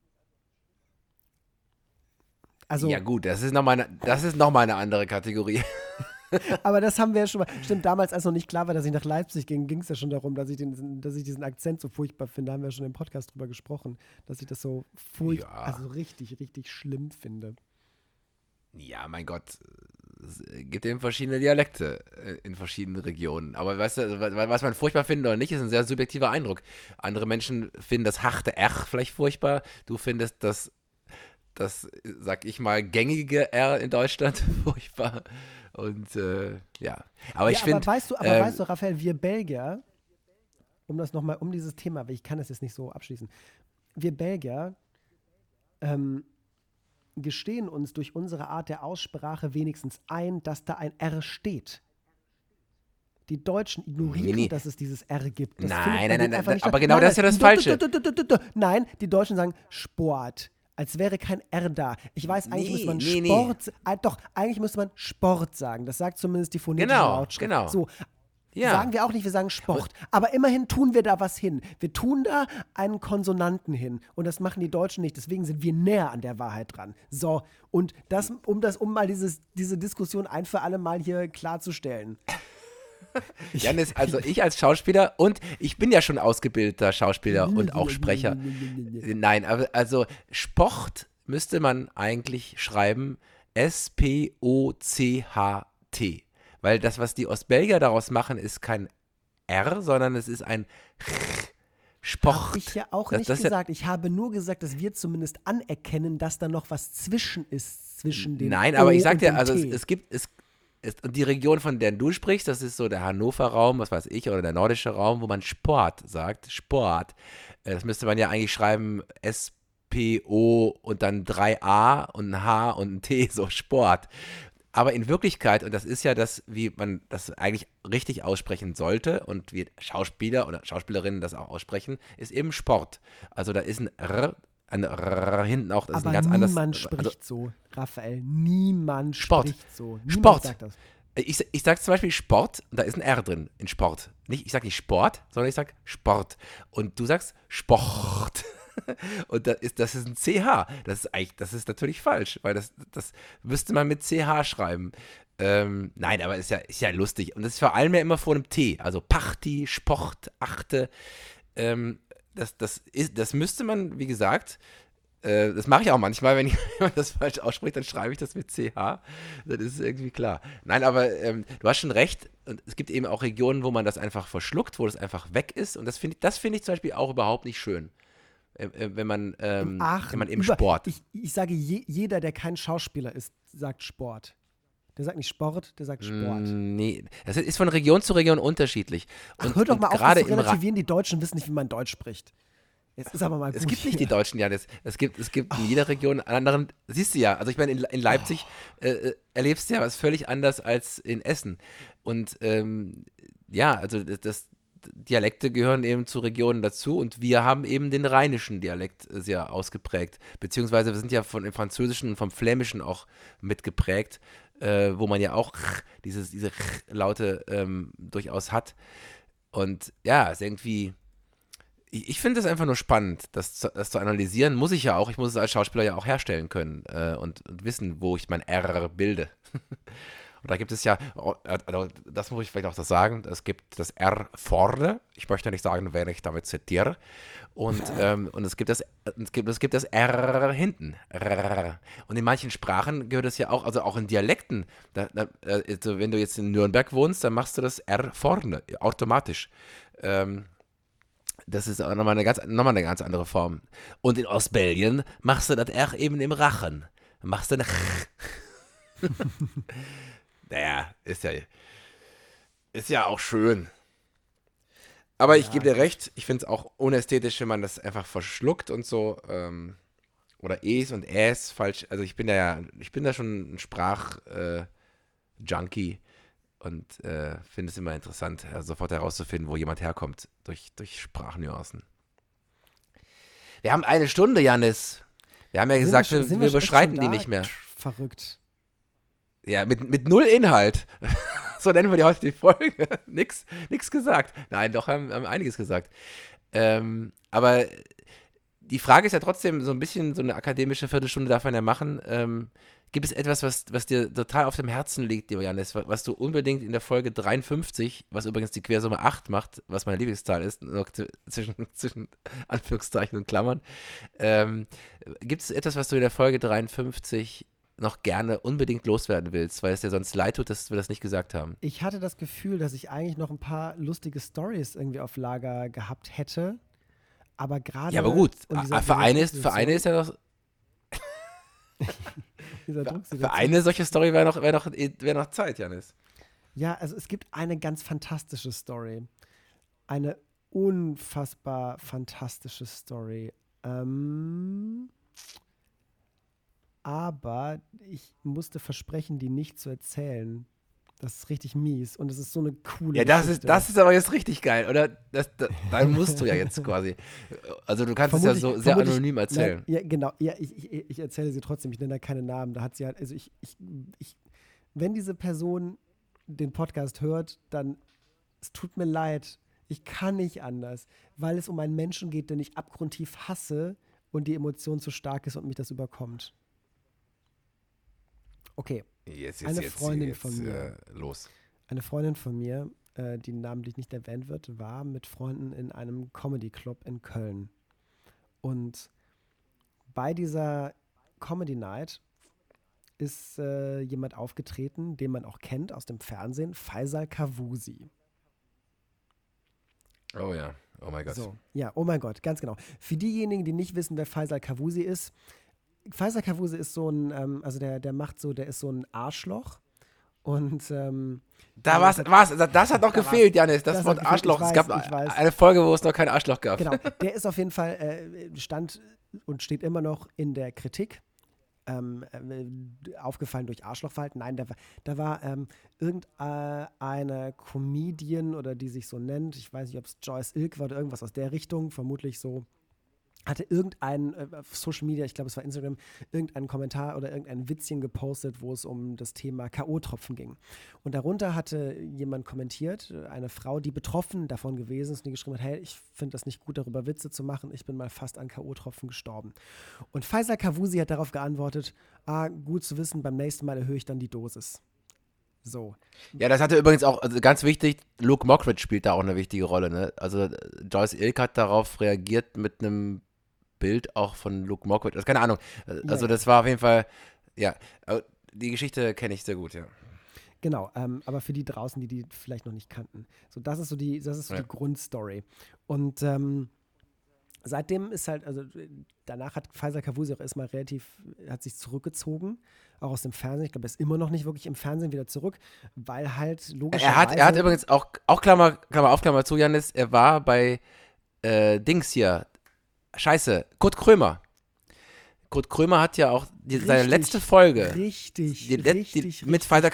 Also, ja gut, das ist nochmal eine, das ist noch mal eine andere Kategorie. aber das haben wir ja schon mal. Stimmt, damals, als noch nicht klar war, dass ich nach Leipzig ging, ging es ja schon darum, dass ich, den, dass ich diesen Akzent so furchtbar finde. Da haben wir schon im Podcast drüber gesprochen, dass ich das so furchtbar, Ja. also richtig, richtig schlimm finde. Ja, mein Gott, es gibt eben verschiedene Dialekte äh, in verschiedenen Regionen. Aber weißt du, wa- was man furchtbar findet oder nicht, ist ein sehr subjektiver Eindruck. Andere Menschen finden das harte R vielleicht furchtbar. Du findest das, das, sag ich mal, gängige R in Deutschland furchtbar. Und äh, ja, aber ich ja, finde. weißt du, aber ähm, weißt du, Raphael, wir Belgier, um das nochmal, um dieses Thema, weil ich kann das jetzt nicht so abschließen, wir Belgier ähm, gestehen uns durch unsere Art der Aussprache wenigstens ein, dass da ein R steht. Die Deutschen ignorieren, Nee, dass es dieses R gibt. Das Nein, nein, nein, nein, aber genau das ist ja das Falsche. Nein, die Deutschen sagen Sport. Als wäre kein R da. Ich weiß, eigentlich Nee, müsste man nee, nee. Sport. Äh, doch, eigentlich müsste man Sport sagen. Das sagt zumindest die phonetische Genau, Lautschrift. genau. So, Ja. Sagen wir auch nicht, wir sagen Sport. Aber immerhin tun wir da was hin. Wir tun da einen Konsonanten hin. Und das machen die Deutschen nicht. Deswegen sind wir näher an der Wahrheit dran. So, und das, um das, um mal dieses, diese Diskussion ein für alle Mal hier klarzustellen. Janis, also ich als Schauspieler und ich bin ja schon ausgebildeter Schauspieler und auch Sprecher. Nein, aber also Sport müsste man eigentlich schreiben S-P-O-C-H-T. Weil das, was die Ostbelgier daraus machen, ist kein R, sondern es ist ein Sport. Habe ich ja auch Das- nicht das ist ja- gesagt. Ich habe nur gesagt, dass wir zumindest anerkennen, dass da noch was zwischen ist, zwischen den Nein, aber O ich sag dir, also es, es gibt, es, es, und die Region, von der du sprichst, das ist so der Hannover-Raum, was weiß ich, oder der nordische Raum, wo man Sport sagt. Sport. Äh, Das müsste man ja eigentlich schreiben S-P-O und dann drei A und ein H und ein T, so Sport. Aber in Wirklichkeit, und das ist ja das, wie man das eigentlich richtig aussprechen sollte und wie Schauspieler oder Schauspielerinnen das auch aussprechen, ist eben Sport. Also da ist ein R, ein R hinten auch, das ist aber ein ganz anderes. niemand also- spricht so, Raphael. Niemand Sport. spricht so. Niemand Sport. sagt das. Ich, ich sage zum Beispiel Sport, und da ist ein R drin in Sport. Nicht, ich sage nicht Sport, sondern ich sage Sport. Und du sagst Sport. Und das ist, das ist ein CH. Das ist eigentlich, das ist natürlich falsch, weil das, das müsste man mit CH schreiben. Ähm, nein, aber ist ja, ist ja lustig. Und das ist vor allem ja immer vor einem T. Also Party, Sport, Achte. Ähm, das, das, ist, das müsste man, wie gesagt, äh, das mache ich auch manchmal, wenn jemand das falsch ausspricht, dann schreibe ich das mit CH. Dann ist es irgendwie klar. Nein, aber ähm, du hast schon recht. Und es gibt eben auch Regionen, wo man das einfach verschluckt, wo das einfach weg ist. Und das finde ich, das finde ich zum Beispiel auch überhaupt nicht schön. Äh, äh, wenn man, ähm, Aachen. wenn man im über- Sport. Ich, ich sage, je, jeder, der kein Schauspieler ist, sagt Sport. Der sagt nicht Sport, der sagt Sport. Mm, Nee, das ist von Region zu Region unterschiedlich. Und, Ach, hör doch mal auf, das gerade zu relativieren. Die Deutschen wissen nicht, wie man Deutsch spricht. Jetzt ist aber mal gut. Es gibt nicht die hier. Deutschen, ja. Es, gibt, es gibt in jeder Region einen anderen. Siehst du ja, also ich meine, in, in Leipzig äh, äh, erlebst du ja was völlig anders als in Essen. Und ähm, ja, also das, Dialekte gehören eben zu Regionen dazu und wir haben eben den rheinischen Dialekt sehr ausgeprägt. Beziehungsweise wir sind ja von dem Französischen und vom Flämischen auch mitgeprägt, äh, wo man ja auch dieses, diese Laute ähm, durchaus hat. Und ja, ist irgendwie ich, ich finde es einfach nur spannend, das zu, das zu analysieren. Muss ich ja auch. Ich muss es als Schauspieler ja auch herstellen können äh, und, und wissen, wo ich mein R bilde. und da gibt es ja, oh, also das muss ich vielleicht auch das sagen, es gibt das R vorne. Ich möchte nicht sagen, wer ich damit zitiere. Und, ähm, und es, gibt das, es, gibt, es gibt das R hinten. R. Und in manchen Sprachen gehört es ja auch, also auch in Dialekten. Da, da, also wenn du jetzt in Nürnberg wohnst, dann machst du das R vorne, automatisch. Ähm, Das ist nochmal eine, ganz, nochmal eine ganz andere Form. Und in Ostbelgien machst du das auch eben im Rachen. Machst du eine. naja, ist ja, ist ja auch schön. Aber ich gebe dir recht, ich finde es auch unästhetisch, wenn man das einfach verschluckt und so. Ähm, oder Es und Äs falsch. Also ich bin da ja, ich bin da schon ein Sprach-Junkie äh, und äh, finde es immer interessant, äh, sofort herauszufinden, wo jemand herkommt durch, durch Sprachnuancen. Wir haben eine Stunde, Janis. Wir haben ja sind gesagt, wir, wir, wir überschreiten die nicht mehr. Verrückt. Ja, mit, mit null Inhalt. so nennen wir die heute die Folge. nix, nix gesagt. Nein, doch, haben, haben einiges gesagt. Ähm, aber die Frage ist ja trotzdem so ein bisschen, so eine akademische Viertelstunde darf man ja machen. Ähm, gibt es etwas, was, was dir total auf dem Herzen liegt, lieber Janis, was du unbedingt in der Folge 53, was übrigens die Quersumme 8 macht, was meine Lieblingszahl ist, zwischen, zwischen Anführungszeichen und Klammern, ähm, gibt es etwas, was du in der Folge 53 noch gerne unbedingt loswerden willst, weil es dir sonst leid tut, dass wir das nicht gesagt haben? Ich hatte das Gefühl, dass ich eigentlich noch ein paar lustige Stories irgendwie auf Lager gehabt hätte. Aber gerade. Ja, aber gut. Für eine, ist, für eine ist ja noch. für eine solche Story wäre noch, wär noch, wär noch Zeit, Janis. Ja, also es gibt eine ganz fantastische Story. Eine unfassbar fantastische Story. Ähm, aber ich musste versprechen, die nicht zu erzählen. Das ist richtig mies und es ist so eine coole Ja, das ist, das ist aber jetzt richtig geil, oder? Das, das, dann musst du ja jetzt quasi. Also du kannst vermutlich, es ja so sehr anonym erzählen. Nein, ja, genau. Ja, ich, ich, ich, erzähle sie trotzdem, ich nenne da keine Namen. Da hat sie halt, also ich, ich, ich, wenn diese Person den Podcast hört, dann es tut mir leid. Ich kann nicht anders, weil es um einen Menschen geht, den ich abgrundtief hasse und die Emotion zu stark ist und mich das überkommt. Okay. Jetzt, jetzt, eine Freundin jetzt, von mir. Äh, los. Eine Freundin von mir, äh, die namentlich nicht erwähnt wird, war mit Freunden in einem Comedy Club in Köln. Und bei dieser Comedy Night ist äh, jemand aufgetreten, den man auch kennt aus dem Fernsehen, Faisal Kavusi. Oh ja, oh mein Gott. So, ja, oh mein Gott, ganz genau. Für diejenigen, die nicht wissen, wer Faisal Kavusi ist, Faisal Kavuse ist so ein, ähm, also der, der macht so, der ist so ein Arschloch. Und ähm, da war's, war's, das hat noch gefehlt, Janis, das, das Wort Arschloch. Weiß, es gab eine Folge, wo es noch kein Arschloch gab. Genau, der ist auf jeden Fall, äh, stand und steht immer noch in der Kritik. Ähm, äh, aufgefallen durch Arschlochverhalten. Nein, da, da war ähm, irgendeine Comedian oder die sich so nennt, ich weiß nicht, ob es Joyce Ilk war oder irgendwas aus der Richtung, vermutlich so hatte irgendein äh, auf Social Media, ich glaube es war Instagram, irgendeinen Kommentar oder irgendein Witzchen gepostet, wo es um das Thema K.O.-Tropfen ging. Und darunter hatte jemand kommentiert, eine Frau, die betroffen davon gewesen ist und die geschrieben hat, hey, ich finde das nicht gut, darüber Witze zu machen, ich bin mal fast an K.O.-Tropfen gestorben. Und Faisal Kavusi hat darauf geantwortet, ah, gut zu wissen, beim nächsten Mal erhöhe ich dann die Dosis. So. Ja, das hatte übrigens auch, also ganz wichtig, Luke Mockridge spielt da auch eine wichtige Rolle. Ne? Also Joyce Ilk hat darauf reagiert mit einem Bild auch von Luke Mockwood. Also keine Ahnung. Also das war auf jeden Fall, ja, die Geschichte kenne ich sehr gut, ja. Genau, ähm, aber für die draußen, die die vielleicht noch nicht kannten. So, das ist so die, das ist so ja. die Grundstory. Und ähm, seitdem ist halt, also danach hat Faisal Kavusi auch erstmal relativ, hat sich zurückgezogen, auch aus dem Fernsehen. Ich glaube, er ist immer noch nicht wirklich im Fernsehen wieder zurück, weil halt logisch. Er hat, er hat übrigens auch, auch Klammer, Klammer auf, Klammer zu, Janis, er war bei äh, Dings hier, Scheiße, Kurt Krömer. Kurt Krömer hat ja auch die, richtig, seine letzte Folge. Richtig, die, richtig, die, mit Fighter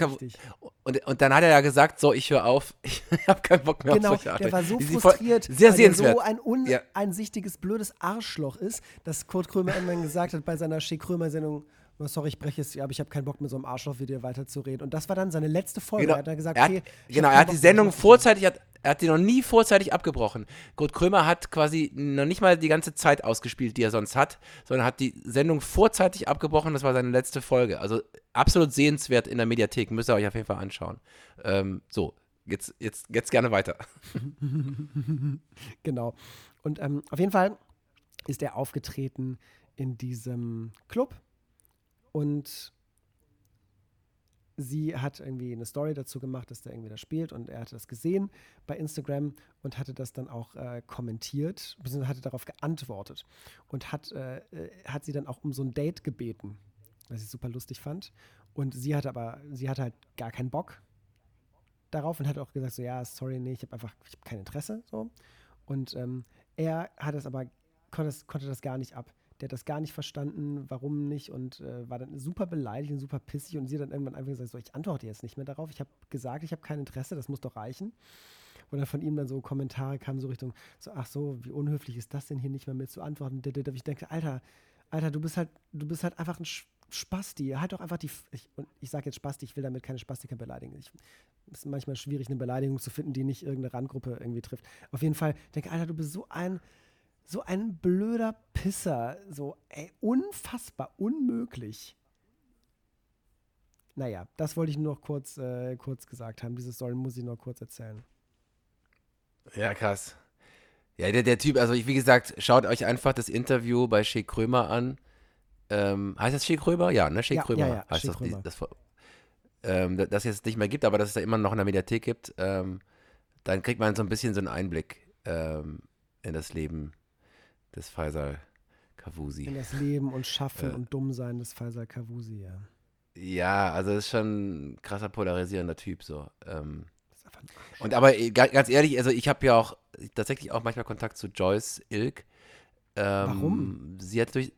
und, und dann hat er ja gesagt, so, ich höre auf, ich habe keinen Bock mehr genau, auf solche Genau, der war so frustriert, sehr weil er so ein uneinsichtiges, ja. blödes Arschloch ist, dass Kurt Krömer irgendwann gesagt hat bei seiner Schick Krömer-Sendung, oh, sorry, ich breche es, aber ich habe keinen Bock mit so einem Arschloch wie dir weiterzureden. Und das war dann seine letzte Folge. Genau. Er hat dann gesagt, okay, genau, er hat die Sendung vorzeitig, hat, er hat die noch nie vorzeitig abgebrochen. Kurt Krömer hat quasi noch nicht mal die ganze Zeit ausgespielt, die er sonst hat, sondern hat die Sendung vorzeitig abgebrochen. Das war seine letzte Folge. Also absolut sehenswert in der Mediathek. Müsst ihr euch auf jeden Fall anschauen. Ähm, so, jetzt, jetzt, jetzt gerne weiter. genau. Und ähm, auf jeden Fall ist er aufgetreten in diesem Club und sie hat irgendwie eine Story dazu gemacht, dass der irgendwie da spielt und er hatte das gesehen bei Instagram und hatte das dann auch äh, kommentiert, beziehungsweise hatte darauf geantwortet und hat, äh, äh, hat sie dann auch um so ein Date gebeten, was ich super lustig fand. Und sie hatte aber, sie hatte halt gar keinen Bock darauf und hat auch gesagt, so ja, sorry, nee, ich habe einfach, ich habe kein Interesse, so. Und ähm, er hat es aber, konnte das, konnte das gar nicht ab der hat das gar nicht verstanden, warum nicht und äh, war dann super beleidigt und super pissig und sie hat dann irgendwann einfach gesagt, so, ich antworte jetzt nicht mehr darauf. Ich habe gesagt, ich habe kein Interesse, das muss doch reichen. Und dann von ihm dann so Kommentare kamen so Richtung, so, ach so, wie unhöflich ist das denn hier nicht mehr mit zu antworten? Ich denke, Alter, Alter, du bist halt, du bist halt einfach ein Spasti. Halt doch einfach die, ich, und ich sage jetzt Spasti, ich will damit keine Spastiker beleidigen. Es ist manchmal schwierig, eine Beleidigung zu finden, die nicht irgendeine Randgruppe irgendwie trifft. Auf jeden Fall, denke, Alter, du bist so ein so ein blöder Pisser. So, ey, unfassbar, unmöglich. Naja, das wollte ich nur noch kurz, äh, kurz gesagt haben. Diese Story muss ich noch kurz erzählen. Ja, krass. Ja, der, der Typ, also wie gesagt, schaut euch einfach das Interview bei Shea Krömer an. Ähm, heißt das Shea Krömer? Ja, ne? Shea ja, Krömer ja, ja, heißt Shea das, Krömer. das, das, ähm, das es jetzt nicht mehr gibt, aber dass es da immer noch in der Mediathek gibt. Ähm, dann kriegt man so ein bisschen so einen Einblick ähm, in das Leben des Faisal Kavusi. In das Leben und Schaffen äh, und Dummsein des Faisal Kavusi, ja. Ja, also ist schon ein krasser polarisierender Typ so. Ähm, und aber äh, ganz ehrlich, also ich habe ja auch tatsächlich auch manchmal Kontakt zu Joyce Ilk. Ähm, Warum? Sie hat durch,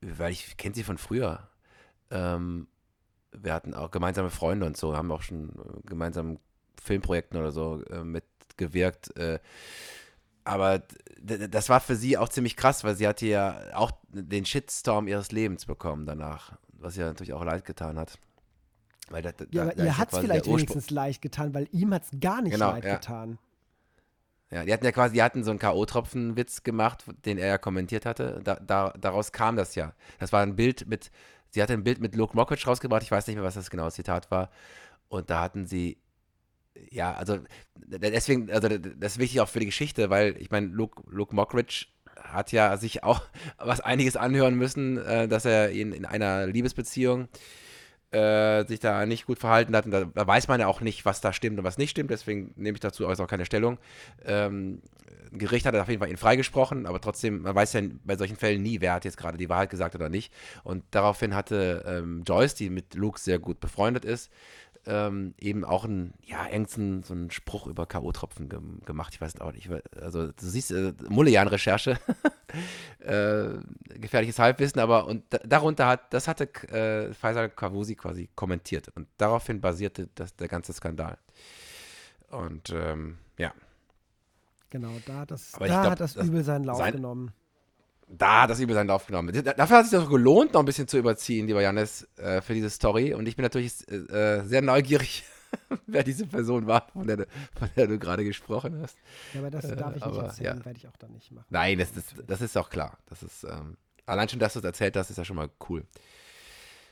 weil ich kenne sie von früher. Ähm, wir hatten auch gemeinsame Freunde und so, haben auch schon gemeinsam Filmprojekten oder so äh, mitgewirkt. Äh, aber das war für sie auch ziemlich krass, weil sie hatte ja auch den Shitstorm ihres Lebens bekommen danach, was ihr natürlich auch leid getan hat. Weil da, da, ja, aber ihr hat es vielleicht wenigstens leicht getan, weil ihm hat es gar nicht genau, leid ja. getan. Ja, die hatten ja quasi, die hatten so einen K.O.-Tropfen-Witz gemacht, den er ja kommentiert hatte. Da, da, daraus kam das ja. Das war ein Bild mit, sie hatte ein Bild mit Luke Mockridge rausgebracht, ich weiß nicht mehr, was das genau das Zitat war. Und da hatten sie ja, also deswegen, also das ist wichtig auch für die Geschichte, weil ich meine, Luke, Luke Mockridge hat ja sich auch was einiges anhören müssen, äh, dass er in, in einer Liebesbeziehung äh, sich da nicht gut verhalten hat. Und da, da, weiß man ja auch nicht, was da stimmt und was nicht stimmt. Deswegen nehme ich dazu auch keine Stellung. Ähm, ein Gericht hat auf jeden Fall ihn freigesprochen, aber trotzdem, man weiß ja bei solchen Fällen nie, wer hat jetzt gerade die Wahrheit gesagt oder nicht. Und daraufhin hatte ähm, Joyce, die mit Luke sehr gut befreundet ist, ähm, eben auch ein, ja, irgendein so einen Spruch über K.O.-Tropfen ge gemacht. Ich weiß auch nicht. Also, du siehst, äh, Mullejan-Recherche, äh, gefährliches Halbwissen, aber und darunter hat, das hatte äh, Faisal Kavusi quasi kommentiert und daraufhin basierte das, der ganze Skandal. Und ähm, ja. Genau, da hat das, da glaub, hat das Übel seinen Lauf sein, genommen da hat das übel seinen Lauf genommen. Dafür hat es sich doch gelohnt, noch ein bisschen zu überziehen, lieber Janis, äh, für diese Story. Und ich bin natürlich äh, sehr neugierig, wer diese Person war, von der, von der du gerade gesprochen hast. Ja, aber das darf ich äh, aber, nicht erzählen, ja. werde ich auch dann nicht machen. Nein, das, das, das ist auch klar. Das ist, ähm, allein schon, dass du es erzählt hast, ist ja schon mal cool.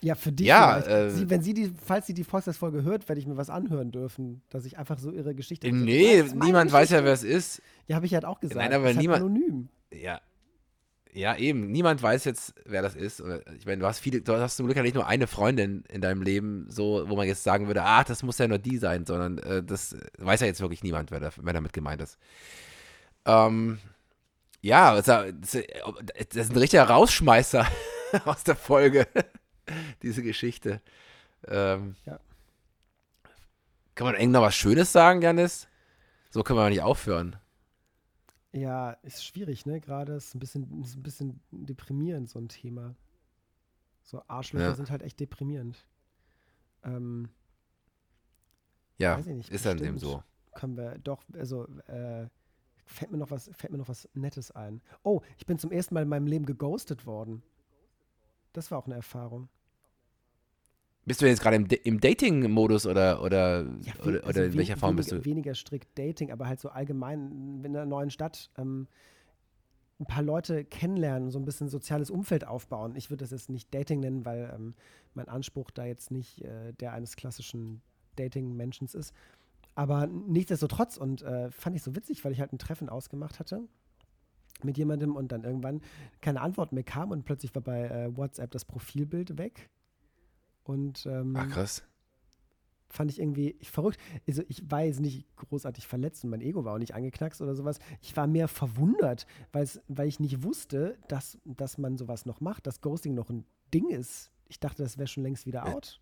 Ja, für dich. Ja, äh, sie, wenn sie die, falls sie die Volksfestfolge hört, werde ich mir was anhören dürfen, dass ich einfach so ihre Geschichte. Nee, niemand weiß ja, wer es ist. Ja, habe ich halt auch gesagt. Nein, aber niemand. Halt anonym. Ja, ja, eben. Niemand weiß jetzt, wer das ist. Ich meine, du hast viele, du hast zum Glück ja nicht nur eine Freundin in deinem Leben, so, wo man jetzt sagen würde, ah, das muss ja nur die sein, sondern äh, das weiß ja jetzt wirklich niemand, wer, da, wer damit gemeint ist. Ähm, ja, das ist ein richtiger Rausschmeißer aus der Folge, diese Geschichte. Ähm, ja. Kann man irgend noch was Schönes sagen, Janis? So können wir nicht aufhören. Ja, ist schwierig, ne? Gerade ist ein bisschen, ist ein bisschen deprimierend, so ein Thema. So Arschlöcher ja. sind halt echt deprimierend. Ähm, ja, nicht, ist dann eben so. Können wir doch, also äh, fällt mir noch was, fällt mir noch was Nettes ein. Oh, ich bin zum ersten Mal in meinem Leben geghostet worden. Das war auch eine Erfahrung. Bist du jetzt gerade im, im Dating-Modus oder, oder, ja, oder, also in welcher Form bist du? Weniger strikt Dating, aber halt so allgemein in einer neuen Stadt ähm, ein paar Leute kennenlernen, so ein bisschen soziales Umfeld aufbauen. Ich würde das jetzt nicht Dating nennen, weil ähm, mein Anspruch da jetzt nicht äh, der eines klassischen Dating-Menschen ist. Aber nichtsdestotrotz und äh, fand ich so witzig, weil ich halt ein Treffen ausgemacht hatte mit jemandem und dann irgendwann keine Antwort mehr kam und plötzlich war bei äh, WhatsApp das Profilbild weg. Und, ähm, Ach krass. fand ich irgendwie verrückt. Also ich war jetzt nicht großartig verletzt und mein Ego war auch nicht angeknackst oder sowas. Ich war mehr verwundert, weil ich nicht wusste, dass, dass man sowas noch macht, dass Ghosting noch ein Ding ist. Ich dachte, das wäre schon längst wieder out.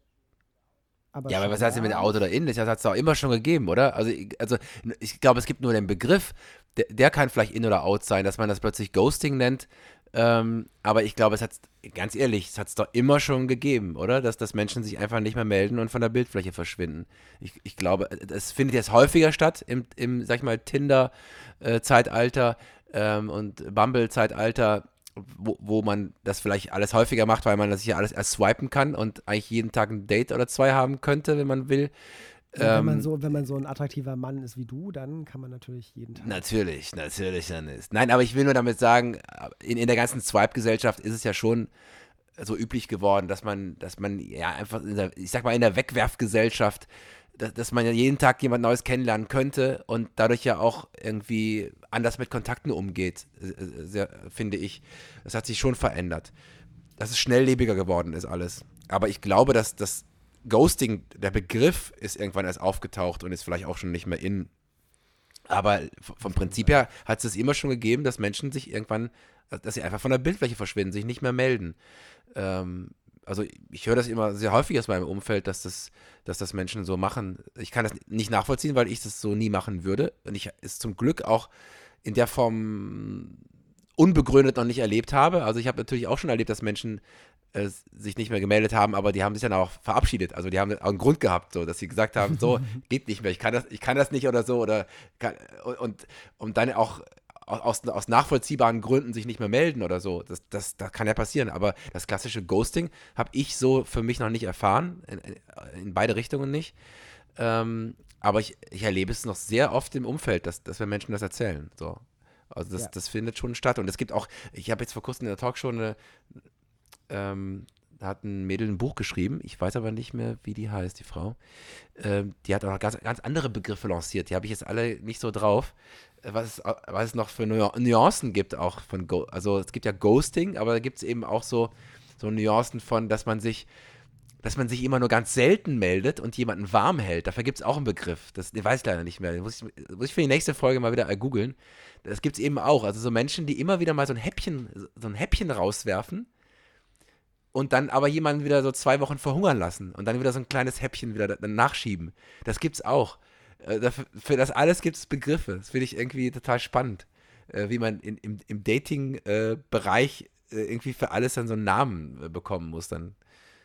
Aber ja, aber was heißt denn mit Out oder In? Das hat es auch immer schon gegeben, oder? Also, also ich glaube, es gibt nur den Begriff, der, der, kann vielleicht In oder Out sein, dass man das plötzlich Ghosting nennt. Ähm, aber ich glaube, es hat, ganz ehrlich, es hat es doch immer schon gegeben, oder? Dass, dass Menschen sich einfach nicht mehr melden und von der Bildfläche verschwinden. Ich, ich glaube, es findet jetzt häufiger statt im, im sag ich mal, Tinder-Zeitalter ähm, und Bumble-Zeitalter wo, wo man das vielleicht alles häufiger macht, weil man das ja alles erst swipen kann und eigentlich jeden Tag ein Date oder zwei haben könnte, wenn man will. Wenn, man ähm, so, wenn man so ein attraktiver Mann ist wie du, dann kann man natürlich jeden Tag. Natürlich, natürlich dann ist. Nein, aber ich will nur damit sagen, in, in der ganzen Swipe-Gesellschaft ist es ja schon so üblich geworden, dass man, dass man ja einfach, der, ich sag mal, in der Wegwerfgesellschaft dass, dass man ja jeden Tag jemand Neues kennenlernen könnte und dadurch ja auch irgendwie anders mit Kontakten umgeht, äh, äh, sehr, finde ich. Das hat sich schon verändert. Dass es schnelllebiger geworden ist alles. Aber ich glaube, dass das Ghosting, der Begriff ist irgendwann erst aufgetaucht und ist vielleicht auch schon nicht mehr in. Aber vom Prinzip her hat es immer schon gegeben, dass Menschen sich irgendwann, dass sie einfach von der Bildfläche verschwinden, sich nicht mehr melden. Ähm, also ich höre das immer sehr häufig aus meinem Umfeld, dass das, dass das Menschen so machen. Ich kann das nicht nachvollziehen, weil ich das so nie machen würde. Und ich es zum Glück auch in der Form unbegründet noch nicht erlebt habe. Also ich habe natürlich auch schon erlebt, dass Menschen äh, sich nicht mehr gemeldet haben, aber die haben sich dann auch verabschiedet. Also die haben auch einen Grund gehabt, so dass sie gesagt haben, so geht nicht mehr, ich kann das, ich kann das nicht oder so oder kann, und, und, dann auch aus, aus nachvollziehbaren Gründen sich nicht mehr melden oder so. Das, das, das kann ja passieren. Aber das klassische Ghosting habe ich so für mich noch nicht erfahren. In, in beide Richtungen nicht. Ähm, aber ich, ich erlebe es noch sehr oft im Umfeld, dass, dass wir Menschen das erzählen. So. Also das, ja. das findet schon statt. Und es gibt auch, ich habe jetzt vor kurzem in der Talkshow eine, ähm, da hat ein Mädel ein Buch geschrieben, ich weiß aber nicht mehr, wie die heißt, die Frau. Ähm, die hat auch noch ganz, ganz andere Begriffe lanciert, die habe ich jetzt alle nicht so drauf was, was es noch für Nuancen gibt auch von Go also es gibt ja Ghosting, aber da gibt es eben auch so, so Nuancen von, dass man sich dass man sich immer nur ganz selten meldet und jemanden warm hält. Dafür gibt es auch einen Begriff. Das den weiß ich leider nicht mehr. Den muss ich, muss ich für die nächste Folge mal wieder googeln. Das gibt es eben auch. Also so Menschen, die immer wieder mal so ein Häppchen, so ein Häppchen rauswerfen und dann aber jemanden wieder so zwei Wochen verhungern lassen und dann wieder so ein kleines Häppchen wieder nachschieben. Das gibt's auch. Äh, für das alles gibt es Begriffe. Das finde ich irgendwie total spannend, äh, wie man in, im, im Dating-Bereich äh, irgendwie für alles dann so einen Namen bekommen muss dann.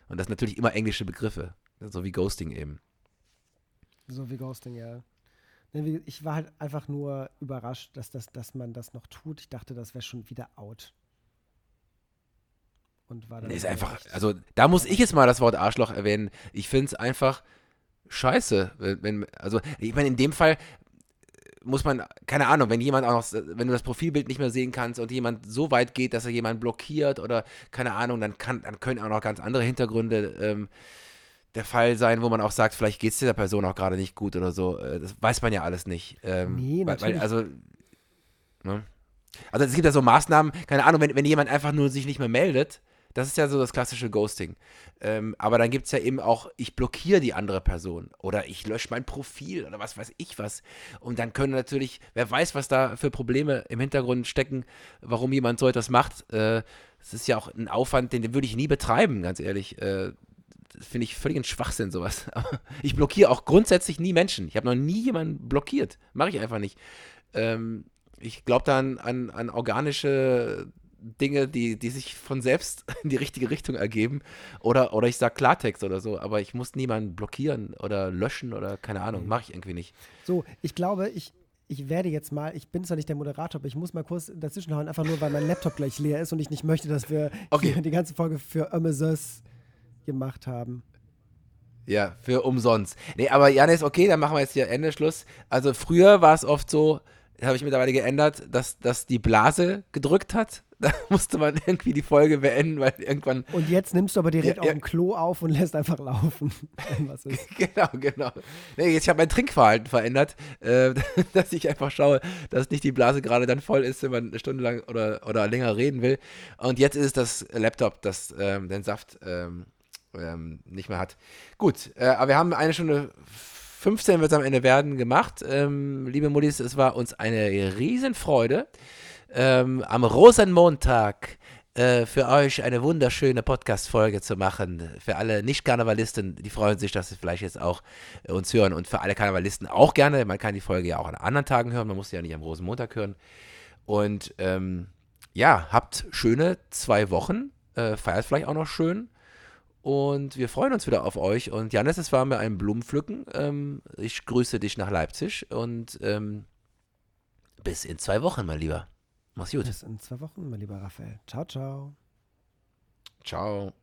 Und das natürlich immer englische Begriffe, so wie Ghosting eben. So wie Ghosting, ja. Ich war halt einfach nur überrascht, dass, das, dass man das noch tut. Ich dachte, das wäre schon wieder out. Und war dann. Nee, ist einfach, also da muss ich jetzt mal das Wort Arschloch erwähnen. Ich finde es einfach scheiße. Wenn, also, ich meine, in dem Fall muss man, keine Ahnung, wenn jemand auch noch, wenn du das Profilbild nicht mehr sehen kannst und jemand so weit geht, dass er jemanden blockiert oder keine Ahnung, dann kann, dann können auch noch ganz andere Hintergründe ähm, der Fall sein, wo man auch sagt, vielleicht geht es der Person auch gerade nicht gut oder so. Äh, das weiß man ja alles nicht. Ähm, nee, natürlich. Weil, also, ne? Also es gibt ja so Maßnahmen, keine Ahnung, wenn, wenn jemand einfach nur sich nicht mehr meldet, das ist ja so das klassische Ghosting. Ähm, aber dann gibt es ja eben auch, ich blockiere die andere Person oder ich lösche mein Profil oder was weiß ich was. Und dann können natürlich, wer weiß, was da für Probleme im Hintergrund stecken, warum jemand so etwas macht. Äh, das ist ja auch ein Aufwand, den, den würde ich nie betreiben, ganz ehrlich. Äh, Finde ich völlig ein Schwachsinn, sowas. ich blockiere auch grundsätzlich nie Menschen. Ich habe noch nie jemanden blockiert. Mache ich einfach nicht. Ähm, ich glaube dann an, an organische Dinge, die, die sich von selbst in die richtige Richtung ergeben. Oder, oder ich sage Klartext oder so, aber ich muss niemanden blockieren oder löschen oder keine Ahnung, mache ich irgendwie nicht. So, ich glaube, ich, ich werde jetzt mal, ich bin zwar nicht der Moderator, aber ich muss mal kurz dazwischenhauen, einfach nur, weil mein Laptop gleich leer ist und ich nicht möchte, dass wir okay. die ganze Folge für Amazons gemacht haben. Ja, für umsonst. Nee, aber Janis, okay, dann machen wir jetzt hier Ende Schluss. Also früher war es oft so, habe ich mittlerweile geändert, dass, dass die Blase gedrückt hat da musste man irgendwie die Folge beenden, weil irgendwann. Und jetzt nimmst du aber direkt ja, auf dem Klo auf und lässt einfach laufen. genau, genau. Nee, jetzt habe mein Trinkverhalten verändert, äh, dass ich einfach schaue, dass nicht die Blase gerade dann voll ist, wenn man eine Stunde lang oder, oder länger reden will. Und jetzt ist es das Laptop, das ähm, den Saft ähm, ähm, nicht mehr hat. Gut, äh, aber wir haben eine Stunde 15 wird es am Ende werden gemacht. Ähm, liebe Muttis, es war uns eine Riesenfreude. Ähm, am Rosenmontag äh, für euch eine wunderschöne Podcast-Folge zu machen. Für alle Nicht-Karnevalisten, die freuen sich, dass sie vielleicht jetzt auch äh, uns hören. Und für alle Karnevalisten auch gerne. Man kann die Folge ja auch an anderen Tagen hören. Man muss sie ja nicht am Rosenmontag hören. Und ähm, ja, habt schöne zwei Wochen. Äh, feiert vielleicht auch noch schön. Und wir freuen uns wieder auf euch. Und Janis, es war mir ein Blumenpflücken. Ähm, ich grüße dich nach Leipzig und ähm, bis in zwei Wochen, mein Lieber. Mach's gut. Bis in zwei Wochen, mein lieber Raphael. Ciao, ciao. Ciao.